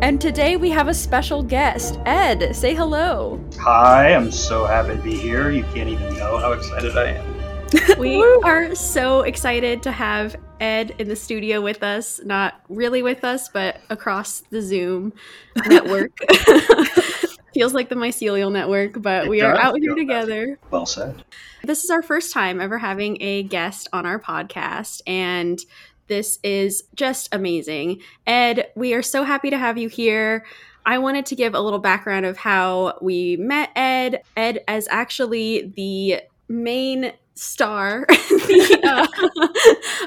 And today we have a special guest. Ed, say hello. Hi, I'm so happy to be here. You can't even know how excited I am. we are so excited to have Ed in the studio with us. Not really with us, but across the Zoom network. Feels like the mycelial network, but It we are out here feel that. together. Well said. This is our first time ever having a guest on our podcast, and this is just amazing. Ed, we are so happy to have you here. I wanted to give a little background of how we met Ed. Ed is actually the main star the,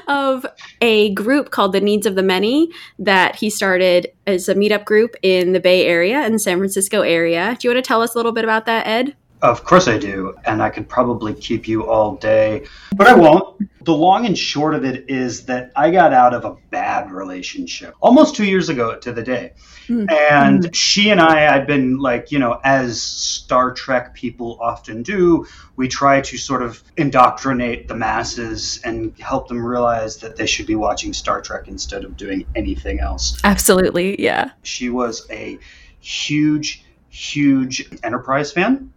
uh, of a group called the Needs of the Many that he started as a meetup group in the Bay Area and San Francisco area. Do you want to tell us a little bit about that, Ed? Of course I do, and I could probably keep you all day, but I won't. The long and short of it is that I got out of a bad relationship almost two years ago to the day. Mm. And she and I had been like, you know, as Star Trek people often do, we try to sort of indoctrinate the masses and help them realize that they should be watching Star Trek instead of doing anything else. Absolutely, yeah. She was a huge, huge Enterprise fan.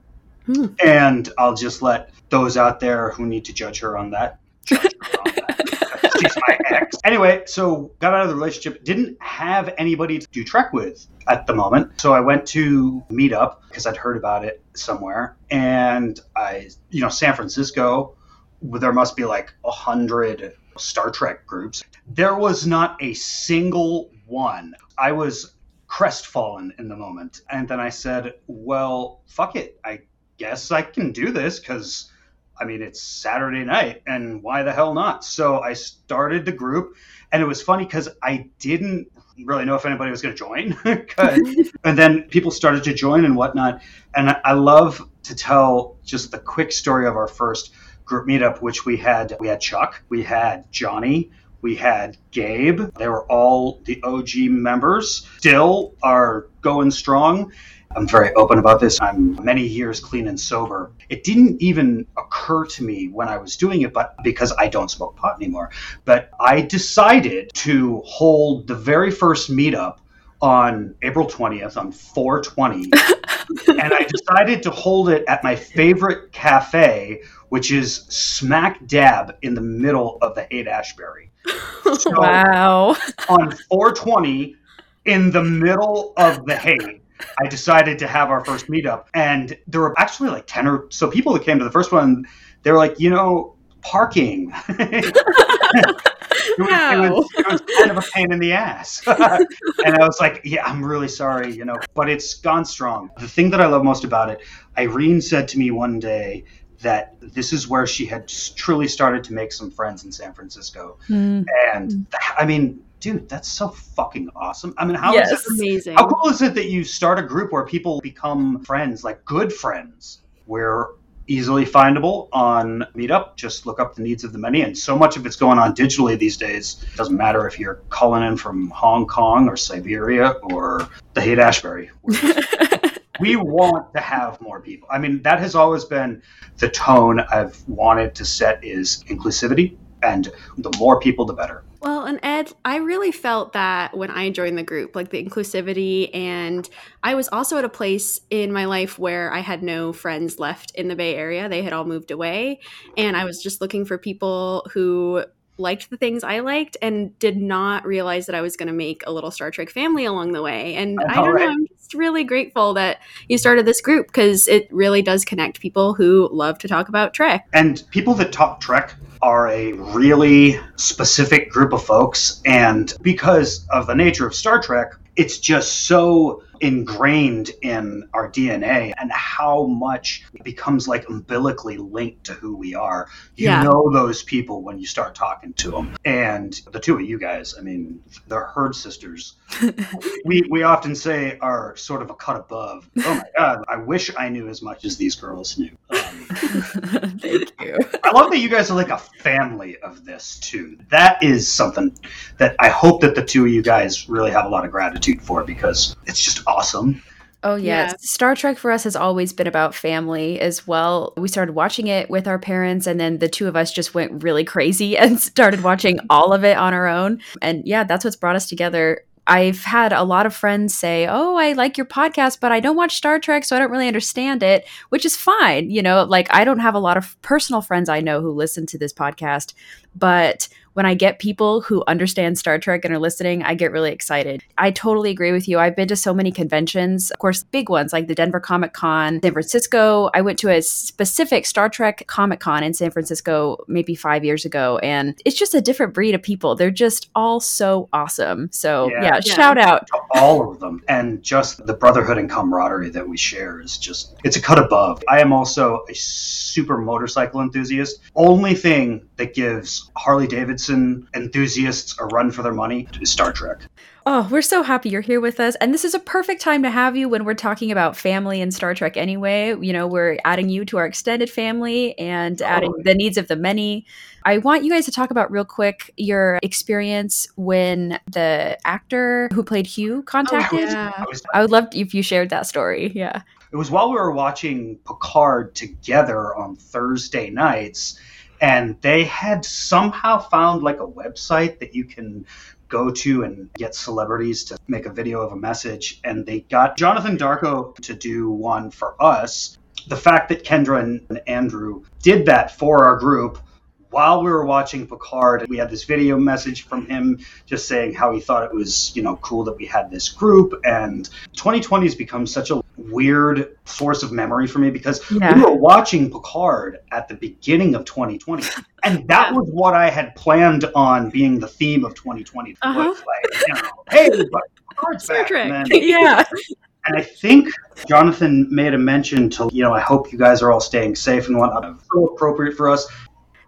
Hmm. And I'll just let those out there who need to judge her on that. Judge her on that. She's my ex. Anyway, so got out of the relationship. Didn't have anybody to do Trek with at the moment. So I went to Meetup because I'd heard about it somewhere. And I, you know, San Francisco, there must be like a hundred Star Trek groups. There was not a single one. I was crestfallen in the moment. And then I said, well, fuck it. I guess I can do this because, I mean, it's Saturday night and why the hell not? So I started the group. And it was funny because I didn't really know if anybody was going to join. and then people started to join and whatnot. And I, I love to tell just the quick story of our first group meetup, which we had. We had Chuck, we had Johnny, we had Gabe. They were all the OG members. Still are going strong. I'm very open about this. I'm many years clean and sober. It didn't even occur to me when I was doing it, but because I don't smoke pot anymore. But I decided to hold the very first meetup on April 20th on 420. and I decided to hold it at my favorite cafe, which is smack dab in the middle of the Haight Ashbury. So Wow. on 420 in the middle of the Haight, I decided to have our first meetup. And there were actually like 10 or so people that came to the first one. They were like, you know, parking. It was, it, was, it was kind of a pain in the ass. and I was like, yeah, I'm really sorry, you know, but it's gone strong. The thing that I love most about it, Irene said to me one day that this is where she had truly started to make some friends in San Francisco. Hmm. And th- I mean, dude, that's so fucking awesome. I mean, how is Yes. it? Amazing. How cool is it that you start a group where people become friends, like good friends? We're easily findable on Meetup. Just look up the needs of the many, and so much of it's going on digitally these days. It doesn't matter if you're calling in from Hong Kong or Siberia or the Haight Ashbury. we want to have more people. I mean, that has always been the tone I've wanted to set is inclusivity, and the more people, the better. Well, and Ed, I really felt that when I joined the group, like the inclusivity, and I was also at a place in my life where I had no friends left in the Bay Area. They had all moved away, and I was just looking for people who liked the things I liked and did not realize that I was going to make a little Star Trek family along the way. And I don't right? know, I'm just really grateful that you started this group because it really does connect people who love to talk about Trek. And people that talk Trek are a really specific group of folks. And because of the nature of Star Trek, it's just so ingrained in our DNA and how much it becomes like umbilically linked to who we are. You Yeah. know those people when you start talking to them. And the two of you guys, I mean, the herd sisters, we, we often say are sort of a cut above. Oh my God, I wish I knew as much as these girls knew. Um, Thank you. I love that you guys are like a family of this too. That is something that I hope that the two of you guys really have a lot of gratitude for because it's just awesome. Oh yeah. Yeah. Star Trek for us has always been about family as well. We started watching it with our parents and then the two of us just went really crazy and started watching all of it on our own. And yeah, that's what's brought us together. I've had a lot of friends say, "Oh, I like your podcast, but I don't watch Star Trek, so I don't really understand it," which is fine. You know, like I don't have a lot of personal friends I know who listen to this podcast, but when I get people who understand Star Trek and are listening, I get really excited. I totally agree with you. I've been to so many conventions, of course, big ones like the Denver Comic Con, San Francisco. I went to a specific Star Trek Comic Con in San Francisco maybe five years ago, and it's just a different breed of people. They're just all so awesome. So, Yeah. yeah, Yeah. shout out. To all of them. And just the brotherhood and camaraderie that we share is just, it's a cut above. I am also a super motorcycle enthusiast. Only thing that gives Harley Davidson enthusiasts a run for their money is Star Trek. Oh, we're so happy you're here with us. And this is a perfect time to have you when we're talking about family and Star Trek anyway. You know, we're adding you to our extended family and adding Totally. the needs of the many. I want you guys to talk about real quick your experience when the actor who played Hugh contacted. Oh, yeah. I would love if you shared that story. Yeah. It was while we were watching Picard together on Thursday nights, and they had somehow found like a website that you can go to and get celebrities to make a video of a message. And they got Jonathan Del Arco to do one for us. The fact that Kendra and Andrew did that for our group while we were watching Picard, we had this video message from him just saying how he thought it was, you know, cool that we had this group. And 2020 has become such a weird source of memory for me because Yeah. we were watching Picard at the beginning of 2020, and that was what I had planned on being the theme of 2020. Uh-huh. Like, you know, hey, but Picard's Star back. Trek. And then- yeah. and I think Jonathan made a mention to, you know, I hope you guys are all staying safe and whatnot. So appropriate for us.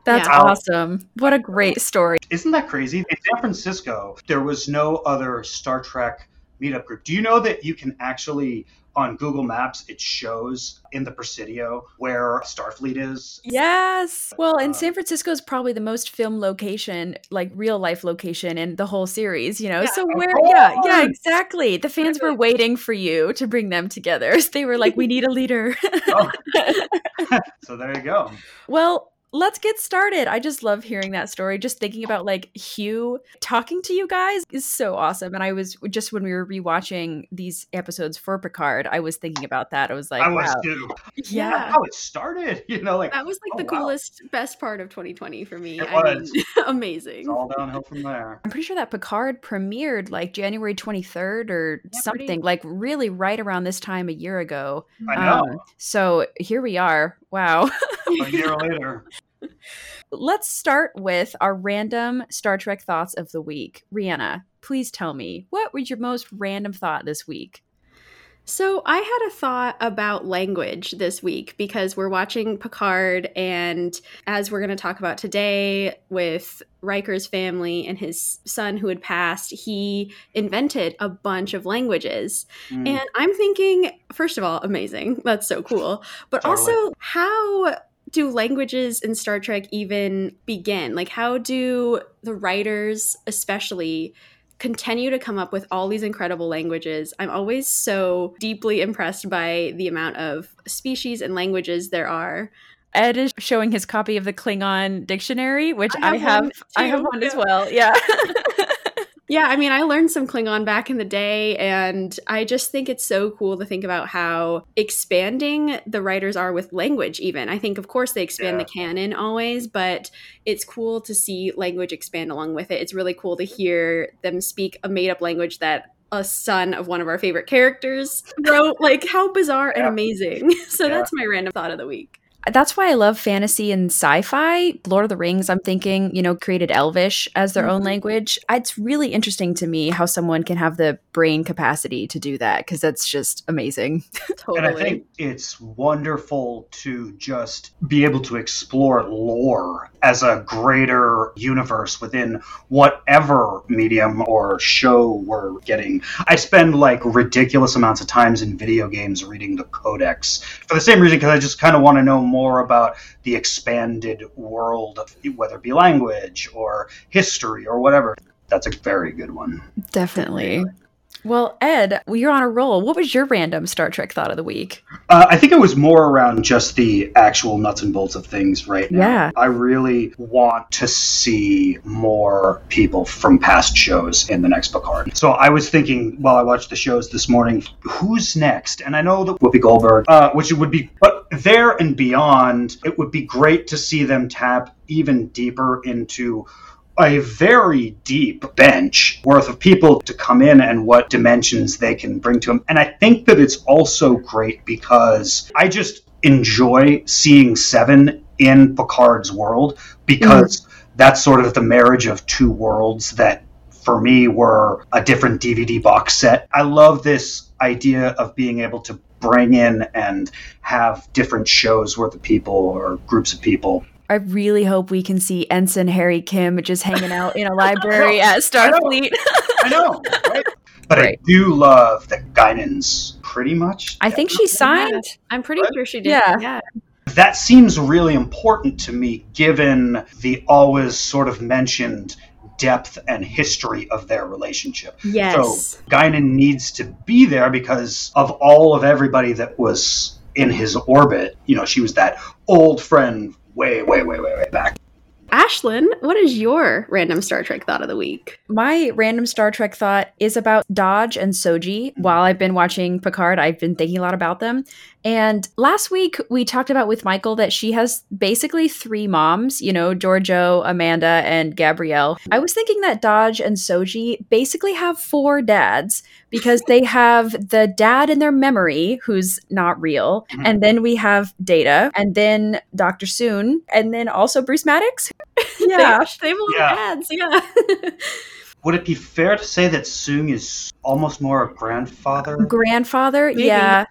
That's Yeah. awesome. What a great story. Isn't that crazy? In San Francisco, there was no other Star Trek meetup group. Do you know that you can actually, on Google Maps, it shows in the Presidio where Starfleet is? Yes. Well, and Uh, San Francisco is probably the most film location, like real life location in the whole series, you know? Yeah, so of where yeah, yeah, exactly. The fans were waiting for you to bring them together. They were like, we need a leader. Oh. so there you go. well, let's get started. I just love hearing that story. Just thinking about like Hugh talking to you guys is so awesome. And I was just when we were rewatching these episodes for Picard, I was thinking about that. I was like, I was wow. too. Yeah. How it started, you know, like That was like Oh, the wow. coolest, best part of 2020 for me. It I mean, was. amazing. it's all downhill from there. I'm pretty sure that Picard premiered like January 23rd or Yeah, something, pretty- like really right around this time a year ago. I know. Um, so here we are. Wow. a year later. Let's start with our random Star Trek thoughts of the week. Rhianna, please tell me, what was your most random thought this week? So I had a thought about language this week because we're watching Picard, and as we're going to talk about today with Riker's family and his son who had passed, he invented a bunch of languages. Mm. And I'm thinking, first of all, amazing. That's so cool. But Totally. also, how do languages in Star Trek even begin? Like, how do the writers, especially, continue to come up with all these incredible languages? I'm always so deeply impressed by the amount of species and languages there are. Ed is showing his copy of the Klingon dictionary, which I I have have. one I have one as well. Yeah. Yeah, I mean, I learned some Klingon back in the day, and I just think it's so cool to think about how expanding the writers are with language, even. I think, of course, they expand Yeah. the canon always, but it's cool to see language expand along with it. It's really cool to hear them speak a made up language that a son of one of our favorite characters wrote. Like, how bizarre and amazing. So Yeah. that's my random thought of the week. That's why I love fantasy and sci-fi. Lord of the Rings, I'm thinking, you know, created Elvish as their own mm-hmm. language. It's really interesting to me how someone can have the brain capacity to do that because that's just amazing. Totally. And I think it's wonderful to just be able to explore lore as a greater universe within whatever medium or show we're getting. I spend like ridiculous amounts of times in video games reading the codex for the same reason because I just kind of want to know more about the expanded world, whether it be language or history or whatever. That's a very good one. Definitely. Well, Ed, you're on a roll. What was your random Star Trek thought of the week? Uh, I think it was more around just the actual nuts and bolts of things right now. Yeah. I really want to see more people from past shows in the next Picard. So I was thinking while I watched the shows this morning, who's next? And I know that Whoopi Goldberg, uh, which it would be, but there and beyond, it would be great to see them tap even deeper into a very deep bench worth of people to come in and what dimensions they can bring to them. And I think that it's also great because I just enjoy seeing Seven in Picard's world because mm-hmm. that's sort of the marriage of two worlds that for me were a different DVD box set. I love this idea of being able to bring in and have different shows worth of people or groups of people I really hope we can see Ensign Harry Kim just hanging out in a library at Starfleet. I know, right? But Right. I do love that Guinan's pretty much. I think she signed. I'm pretty What? sure she did. Yeah. Yeah. that seems really important to me, given the always sort of mentioned depth and history of their relationship. Yes. So Guinan needs to be there because of all of everybody that was in his orbit. You know, she was that old friend way, way, way, way, way back. Ashlyn, what is your random Star Trek thought of the week? My random Star Trek thought is about Dahj and Soji. Mm-hmm. While I've been watching Picard, I've been thinking a lot about them. And last week we talked about with Michael that she has basically three moms, you know, Georgiou, Amanda, and Gabrielle. I was thinking that Dahj and Soji basically have four dads because they have the dad in their memory who's not real, mm-hmm. and then we have Data, and then Dr. Soong, and then also Bruce Maddox. yeah. They, they have Yeah. of ads. Yeah. Would it be fair to say that Soong is almost more a grandfather? Grandfather, Maybe. yeah.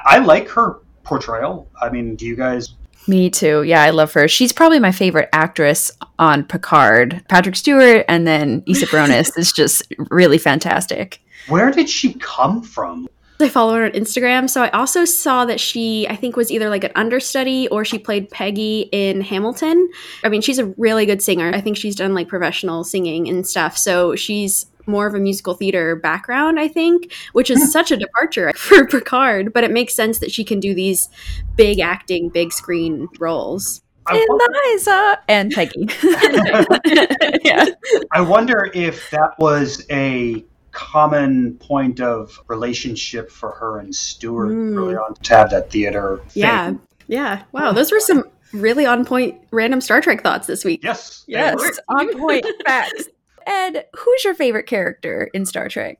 I like her portrayal. I mean, do you guys? Me too. Yeah, I love her. She's probably my favorite actress on Picard. Patrick Stewart and then Isa Briones is just really fantastic. Where did she come from? I follow her on Instagram. So I also saw that she, I think, was either like an understudy or she played Peggy in Hamilton. I mean, she's a really good singer. I think she's done like professional singing and stuff. So she's more of a musical theater background, I think, which is such a departure for Picard. But it makes sense that she can do these big acting, big screen roles. I And wonder, Liza and Peggy. yeah. I wonder if that was a common point of relationship for her and Stewart Mm. early on to have that theater. thing. Yeah. Yeah. Wow. Those were some really on point random Star Trek thoughts this week. Yes. Yes, on point facts. Ed, who's your favorite character in Star Trek?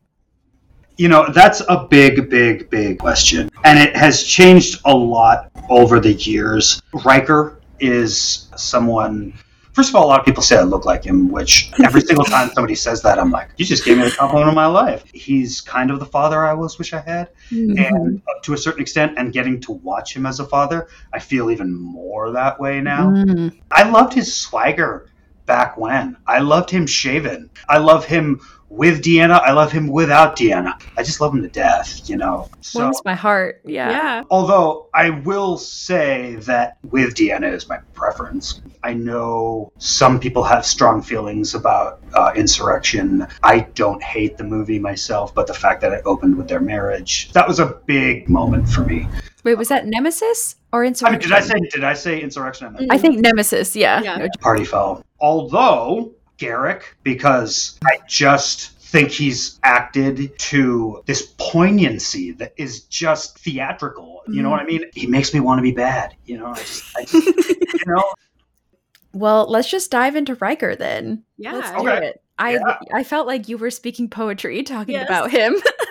You know, that's a big, big, big question. And it has changed a lot over the years. Riker is someone. First of all, a lot of people say I look like him, which every single time somebody says that, I'm like, you just gave me the compliment of my life. He's kind of the father I always wish I had. And uh, to a certain extent, and getting to watch him as a father, I feel even more that way now. Mm. I loved his swagger back when. I loved him shaven. I love him with Deanna. I love him without Deanna. I just love him to death, you know. So, Warms my heart. Yeah. Yeah. although I will say that with Deanna is my preference. I know some people have strong feelings about uh, Insurrection. I don't hate the movie myself, but the fact that it opened with their marriage, that was a big moment for me. Wait, was that Nemesis or Insurrection? I mean, Insurrection? did I say did I say Insurrection? I meant I think Nemesis, yeah. Yeah. No, party foul. Although Garak, because I just think he's acted to this poignancy that is just theatrical. You know what I mm. mean? He makes me want to be bad. You know, I just, I just you know, Well, let's just dive into Riker then. Yeah. Let's do Okay. it. I Yeah. I felt like you were speaking poetry talking Yes. about him.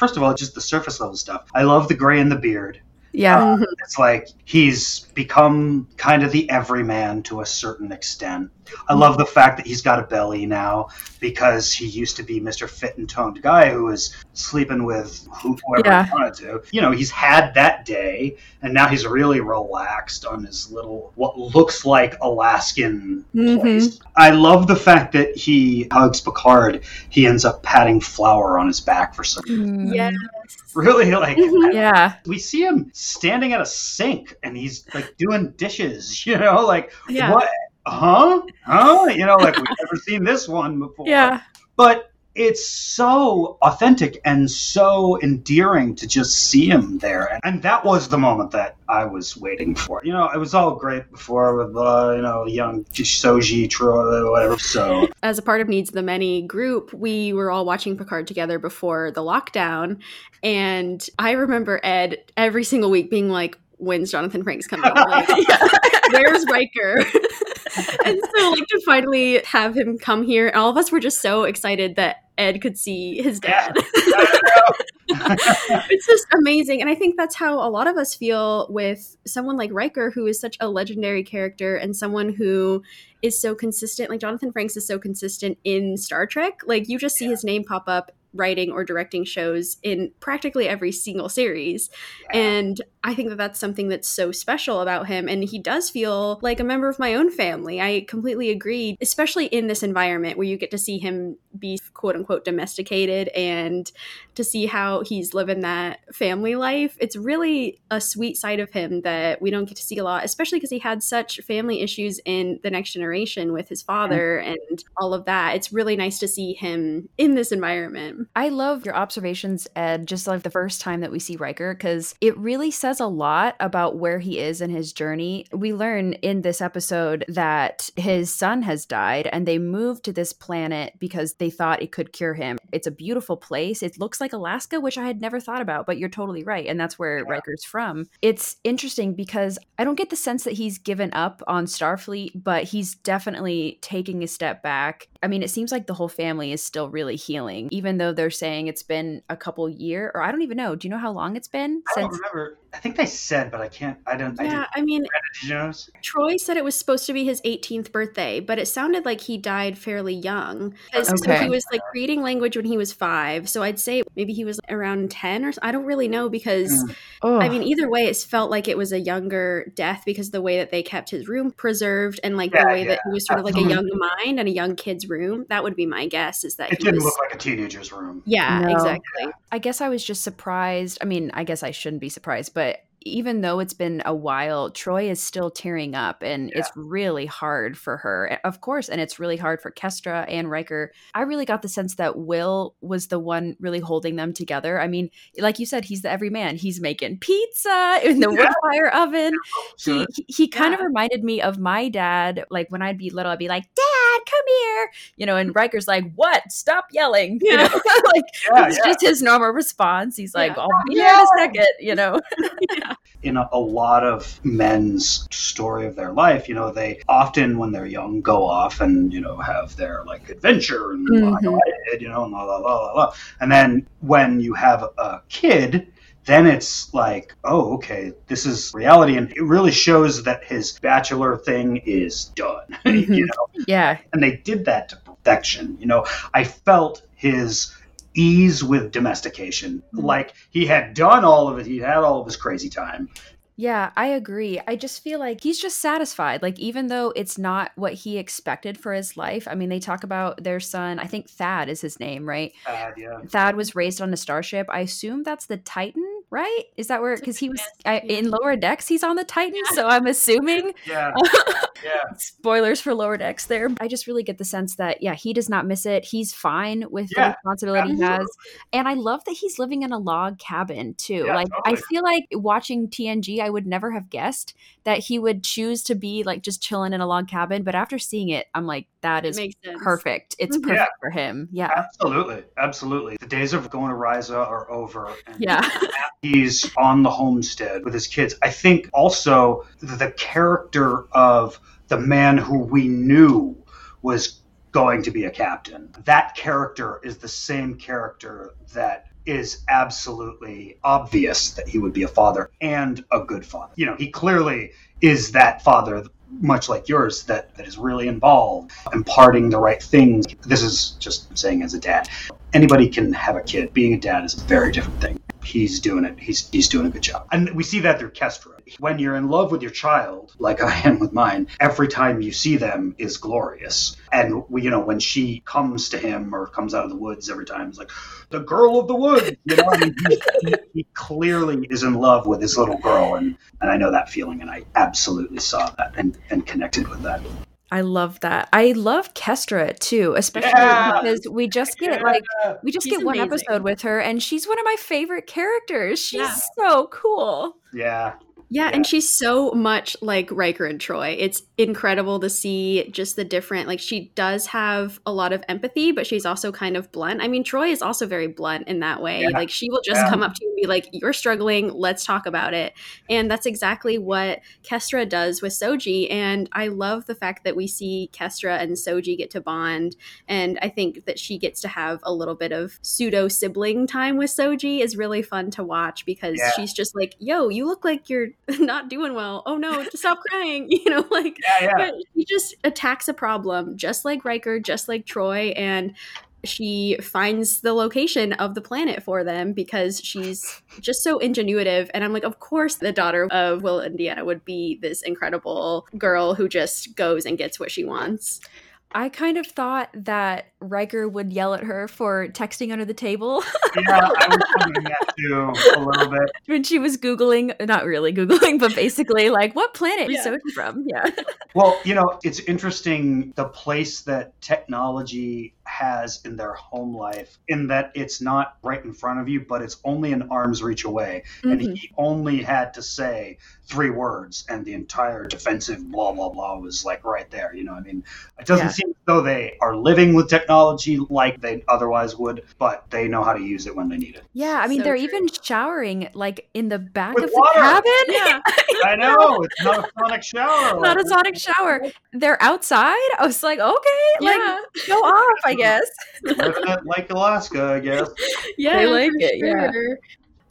first of all, just the surface level stuff. I love the gray and the beard. Yeah. Uh, it's like he's become kind of the everyman to a certain extent. I love the fact that he's got a belly now because he used to be Mr. Fit and toned guy who was sleeping with who- whoever Yeah. he wanted to. You know, he's had that day, and now he's really relaxed on his little what looks like Alaskan Mhm. place. I love the fact that he hugs Picard. He ends up patting flour on his back for some. Mm. Yes. Really, like Mhm. Yeah. we see him standing at a sink and he's like doing dishes, you know, like Yeah. what? Huh? Huh? You know, like we've never seen this one before. Yeah. But it's so authentic and so endearing to just see him there. And that was the moment that I was waiting for. You know, it was all great before with, uh, you know, young Soji, Troi, whatever. So, as a part of Needs of the Many group, we were all watching Picard together before the lockdown. And I remember Ed every single week being like, When's Jonathan Frakes coming? Like, where's Riker? and so, like, to finally have him come here, all of us were just so excited that Ed could see his dad. it's just amazing. And I think that's how a lot of us feel with someone like Riker, who is such a legendary character and someone who is so consistent. Like Jonathan Frakes is so consistent in Star Trek. Like you just see his name pop up writing or directing shows in practically every single series. And I think that that's something that's so special about him. And he does feel like a member of my own family. I completely agree, especially in this environment where you get to see him be quote unquote domesticated and to see how he's living that family life. It's really a sweet side of him that we don't get to see a lot, especially because he had such family issues in the next generation with his father and all of that. It's really nice to see him in this environment. I love your observations, Ed, just like the first time that we see Riker, because it really says a lot about where he is in his journey. We learn in this episode that his son has died and they moved to this planet because they thought it could cure him. It's a beautiful place. It looks like Alaska, which I had never thought about, but you're totally right. And that's where Riker's from. It's interesting because I don't get the sense that he's given up on Starfleet, but he's definitely taking a step back. I mean, it seems like the whole family is still really healing, even though they're saying it's been a couple year or I don't even know. Do you know how long it's been I don't since? remember. I think they said, but I can't. I don't. I Yeah, didn't. I mean, Did you notice? Troi said it was supposed to be his 18th birthday, but it sounded like he died fairly young. 'Cause- So he was like reading language when he was five. So I'd say maybe he was around 10 or so. I don't really know because Mm. Oh, I mean, either way, it felt like it was a younger death because the way that they kept his room preserved and like Yeah, the way that yeah, he was sort of like a young mind and a young kid's room. That would be my guess is that It he didn't was. look like a teenager's room. yeah, No. exactly. I guess I was just surprised. I mean, I guess I shouldn't be surprised, but even though it's been a while, Troi is still tearing up and it's really hard for her. Of course, and it's really hard for Kestra and Riker. I really got the sense that Will was the one really holding them together. I mean, like you said, he's the everyman. He's making pizza in the wood fire oven. Oh, he he, he kind of reminded me of my dad. Like when I'd be little, I'd be like, "Dad, come here," you know, and Riker's like, "What? Stop yelling!" You Yeah. know, like Yeah, it's yeah. just his normal response. He's like, Yeah. "I'll be here in a second, you know. in a, a lot of men's story of their life, you know, they often when they're young go off and you know have their like adventure and Mhm. I know I did, you know, and la la la la la. And then when you have a kid, then it's like, oh, okay, this is reality, and it really shows that his bachelor thing is done. Mhm. you know, Yeah, and they did that to perfection. You know, I felt his ease with domestication, Mhm. like he had done all of it. He had all of his crazy time. yeah, I agree. I just feel like he's just satisfied. Like even though it's not what he expected for his life. I mean, they talk about their son. I think Thad is his name, right? Uh, yeah. Thad was raised on a starship. I assume that's the Titan, right? Is that where? Because he was I, in Lower Decks. He's on the Titan, so I'm assuming. Yeah. Yeah. Spoilers for Lower Decks there. I just really get the sense that yeah, he does not miss it. He's fine with the Yeah, responsibility he has, and I love that he's living in a log cabin too. Yeah, like I feel like watching TNG, I would never have guessed that he would choose to be like just chilling in a log cabin. But after seeing it, I'm like, that is It is makes sense. perfect. It's Mhm. perfect Yeah. for him. Yeah, Absolutely. Absolutely. The days of going to Risa are over. And yeah, He's on the homestead with his kids. I think also the character of the man who we knew was going to be a captain. That character is the same character that is absolutely obvious that he would be a father and a good father. You know, he clearly is that father much like yours that, that is really involved imparting the right things this is just saying as a dad anybody can have a kid. Being a dad is a very different thing. He's doing it. He's he's doing a good job. And we see that through kestra. When you're in love with your child like i am with mine every time you see them is glorious. And we, you know when she comes to him or comes out of the woods every time it's like the girl of the woods you know? He, he clearly is in love with his little girl. And and i know that feeling and i absolutely saw that and and connected with that I love that. I love Kestra too, especially Yeah. because we just get like we just She's get one amazing. episode with her and she's one of my favorite characters. She's Yeah. so cool. yeah Yeah, Yeah. and she's so much like Riker and Troi. It's incredible to see just the different like she does have a lot of empathy, but she's also kind of blunt. I mean, Troi is also very blunt in that way. Yeah. Like she will just Yeah. come up to you and be like, "You're struggling, let's talk about it." And that's exactly what Kestra does with Soji, and I love the fact that we see Kestra and Soji get to bond, and I think that she gets to have a little bit of pseudo sibling time with Soji is really fun to watch because she's just like, "Yo, you look like you're not doing well. Oh no, stop crying." You know, like yeah yeah but she just attacks a problem just like Riker, just like Troi, and she finds the location of the planet for them because she's just so ingenuitive. And I'm like, of course, the daughter of Will and Deanna would be this incredible girl who just goes and gets what she wants. I kind of thought that Riker would yell at her for texting under the table yeah i was wondering that too a little bit when she was googling, not really googling, but basically like what planet Yeah. is Soji from? Yeah. Well, you know, it's interesting the place that technology has in their home life, in that it's not right in front of you, but it's only an arm's reach away. And Mhm. he only had to say three words, and the entire defensive blah, blah, blah was like right there. You know, I mean, it doesn't Yeah. seem as though they are living with technology like they otherwise would, but they know how to use it when they need it. Yeah, I mean So they're true. even showering like in the back With of water. the cabin. Yeah. I know, it's not a sonic shower. Not a sonic shower. They're outside. I was like, okay, like yeah. go off, I guess. Like Alaska, I guess. Yeah, They like for it, yeah.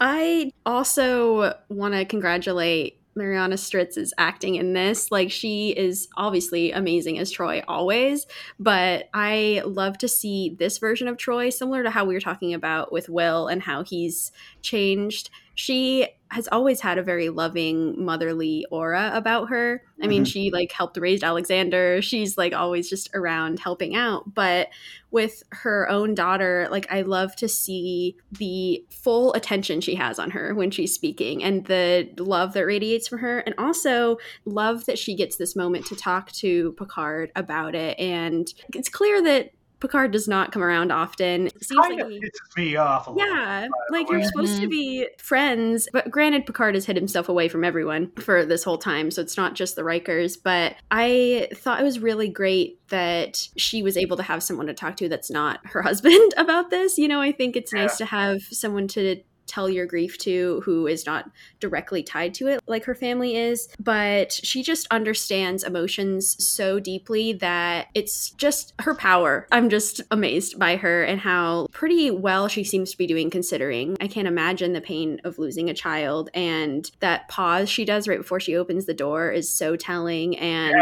I also want to congratulate Marina Sirtis is acting in this. Like she is obviously amazing as Troi always, but I love to see this version of Troi similar to how we were talking about with Will and how he's changed. She has always had a very loving motherly aura about her. I mean, Mhm. she like helped raise Alexander. She's like always just around helping out, but with her own daughter, like I love to see the full attention she has on her when she's speaking and the love that radiates from her. And also love that she gets this moment to talk to Picard about it. And it's clear that Picard does not come around often. It seems Kind like of he- pisses me off a little. yeah, by like you're supposed to Mhm. be friends, but granted, Picard has hid himself away from everyone for this whole time, so it's not just the Rikers. But I thought it was really great that she was able to have someone to talk to that's not her husband about this. You know, I think it's nice to have someone to tell your grief to who is not directly tied to it like her family is but she just understands emotions so deeply that it's just her power. I'm just amazed by her and how pretty well she seems to be doing considering. I can't imagine the pain of losing a child and that pause she does right before she opens the door is so telling and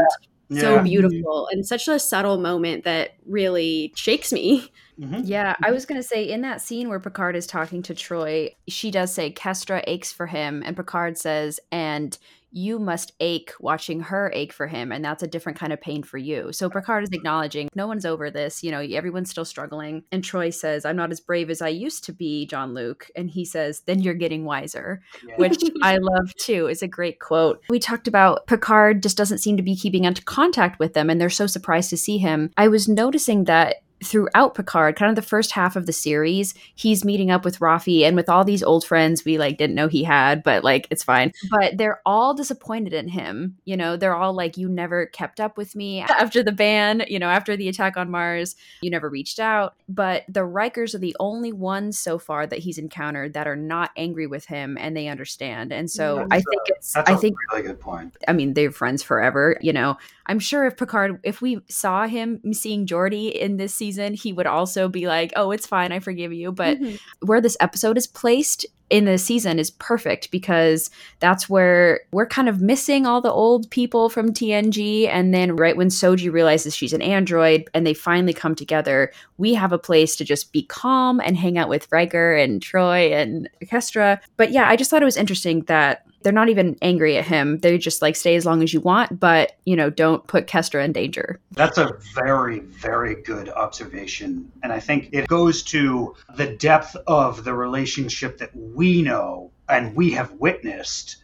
so Yeah. beautiful and such a subtle moment that really shakes me Mhm. Yeah, I was gonna say in that scene where Picard is talking to Troi, she does say Kestra aches for him, and Picard says, and you must ache watching her ache for him, and that's a different kind of pain for you. So Picard is acknowledging no one's over this, you know, everyone's still struggling. And Troi says, I'm not as brave as I used to be, Jean-Luc. And he says, Then you're getting wiser Yeah. which I love too. is a great quote. We talked about Picard just doesn't seem to be keeping into contact with them, and they're so surprised to see him. I was noticing that throughout Picard, kind of the first half of the series, he's meeting up with Raffi and with all these old friends we like didn't know he had, but like it's fine. But they're all disappointed in him. You know, they're all like, You never kept up with me after the ban, you know, after the attack on Mars, you never reached out. But the Rikers are the only ones so far that he's encountered that are not angry with him and they understand. And so That's I a- think it's That's I a think really good point. I mean, they're friends forever, you know. I'm sure if Picard, if we saw him seeing Geordi in this season, season, he would also be like, "Oh, it's fine, I forgive you." But Mhm. where this episode is placed in the season is perfect because that's where we're kind of missing all the old people from TNG. And then, right when Soji realizes she's an android and they finally come together, we have a place to just be calm and hang out with Riker and Troi and Kestra. But yeah, I just thought it was interesting that they're not even angry at him. They just like stay as long as you want, but you know, don't put Kestra in danger. That's a very, very good observation. And I think it goes to the depth of the relationship that we know and we have witnessed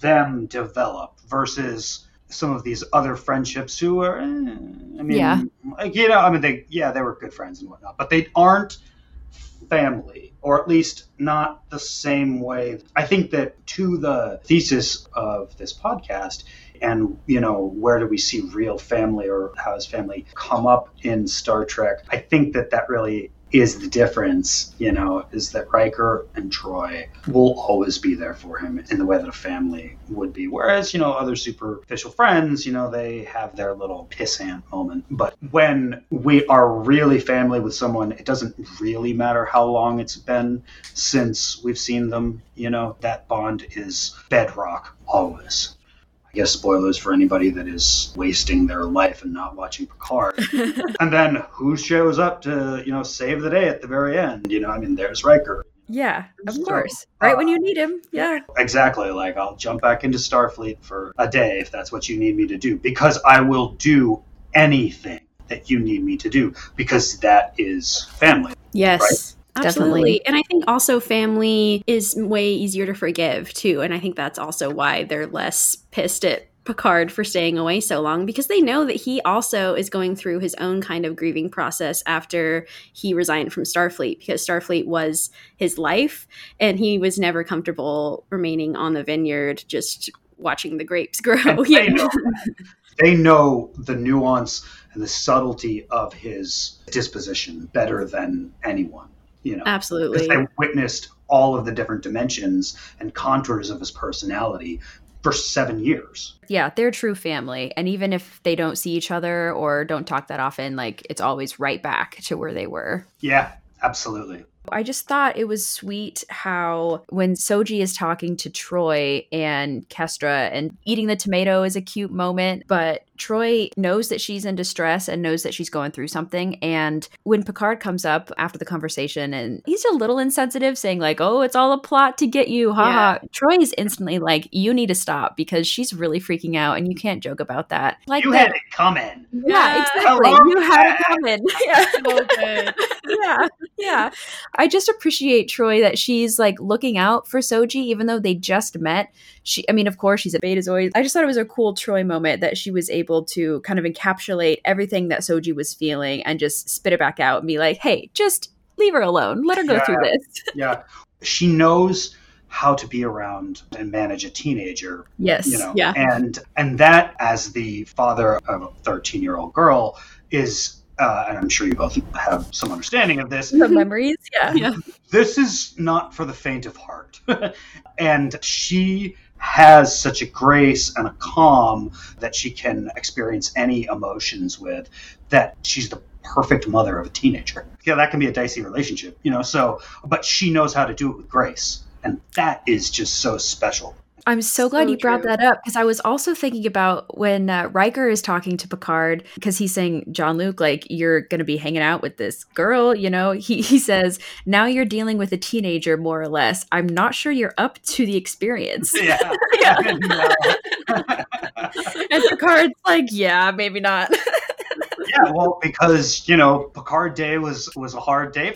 them develop versus some of these other friendships who are, eh, I mean, Yeah. like, you know, I mean, they, yeah, they were good friends and whatnot, but they aren't family, or at least not the same way. I think that to the thesis of this podcast, and you know, where do we see real family, or how has family come up in Star Trek? I think that that really is the difference, you know, is that Riker and Troi will always be there for him in the way that a family would be. Whereas, you know, other superficial friends, you know, they have their little pissant moment. But when we are really family with someone, it doesn't really matter how long it's been since we've seen them, you know, that bond is bedrock always. Guess spoilers for anybody that is wasting their life and not watching Picard. and then who shows up to, you know, save the day at the very end? You know, I mean, there's Riker. Yeah, of So, course. Right when uh, you need him. Yeah. Exactly. Like, I'll jump back into Starfleet for a day if that's what you need me to do, because I will do anything that you need me to do, because that is family. Yes. Absolutely. Definitely. And I think also family is way easier to forgive too. And I think that's also why they're less pissed at Picard for staying away so long because they know that he also is going through his own kind of grieving process after he resigned from Starfleet because Starfleet was his life and he was never comfortable remaining on the vineyard just watching the grapes grow. And they know? know They know the nuance and the subtlety of his disposition better than anyone, you know. because Absolutely. they witnessed all of the different dimensions and contours of his personality for seven years. Yeah, they're true family. And even if they don't see each other or don't talk that often, like it's always right back to where they were. Yeah, absolutely. I just thought it was sweet how when Soji is talking to Troi and Kestra and eating the tomato is a cute moment, but Troi knows that she's in distress and knows that she's going through something. And when Picard comes up after the conversation and he's a little insensitive, saying, like, oh, it's all a plot to get you, haha. Troi is instantly like, you need to stop because she's really freaking out and you can't joke about that. Like you that. had it coming. yeah, Yeah. exactly. I love You had it coming. Yeah so yeah, yeah. I just appreciate Troi that she's like looking out for Soji, even though they just met. She, I mean, of course, she's a betazoid. I just thought it was a cool Troi moment that she was able to kind of encapsulate everything that Soji was feeling and just spit it back out and be like, "Hey, just leave her alone. Let her go Yeah. through this." Yeah. She knows how to be around and manage a teenager Yes. you know Yeah. and and that as the father of a 13 year old girl is uh, and i'm sure you both have some understanding of this The memories. Yeah. Yeah. this is not for the faint of heart and she has such a grace and a calm that she can experience any emotions with that she's the perfect mother of a teenager. Yeah that can be a dicey relationship you know so but she knows how to do it with grace and that is just so special I'm so glad So you brought true. that up because I was also thinking about when uh, Riker is talking to Picard because he's saying, Jean-Luc, like, you're going to be hanging out with this girl, you know? He, he says, now you're dealing with a teenager, more or less. I'm not sure you're up to the experience. yeah, and Picard's like, yeah, maybe not. yeah well because you know picard day was was a hard day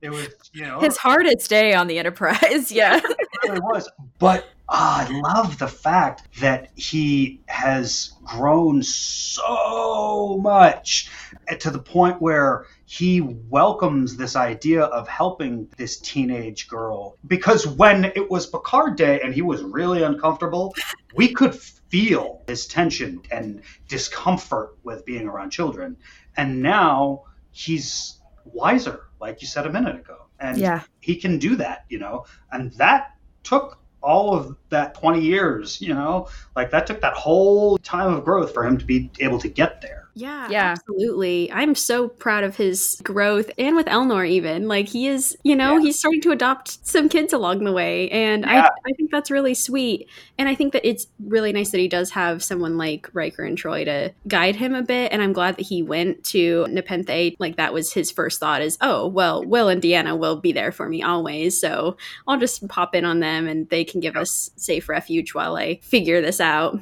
it was you know His hardest day on the Enterprise. Yeah. it really was. But ah, I love the fact that he has grown so much eh, to the point where he welcomes this idea of helping this teenage girl. Because when it was Picard Day and he was really uncomfortable, we could feel his tension and discomfort with being around children. And now he's wiser, like you said a minute ago. And Yeah. he can do that, you know, and that took all of that 20 years, you know, like that took that whole time of growth for him to be able to get there. Yeah, Yeah. absolutely. I'm so proud of his growth and with Elnor even. Like he is, you know, Yeah. he's starting to adopt some kids along the way. And Yeah. I, I think that's really sweet. And I think that it's really nice that he does have someone like Riker and Troi to guide him a bit. And I'm glad that he went to Nepenthe. Like that was his first thought is, oh, well, Will and Deanna will be there for me always. So I'll just pop in on them and they can give us safe refuge while I figure this out.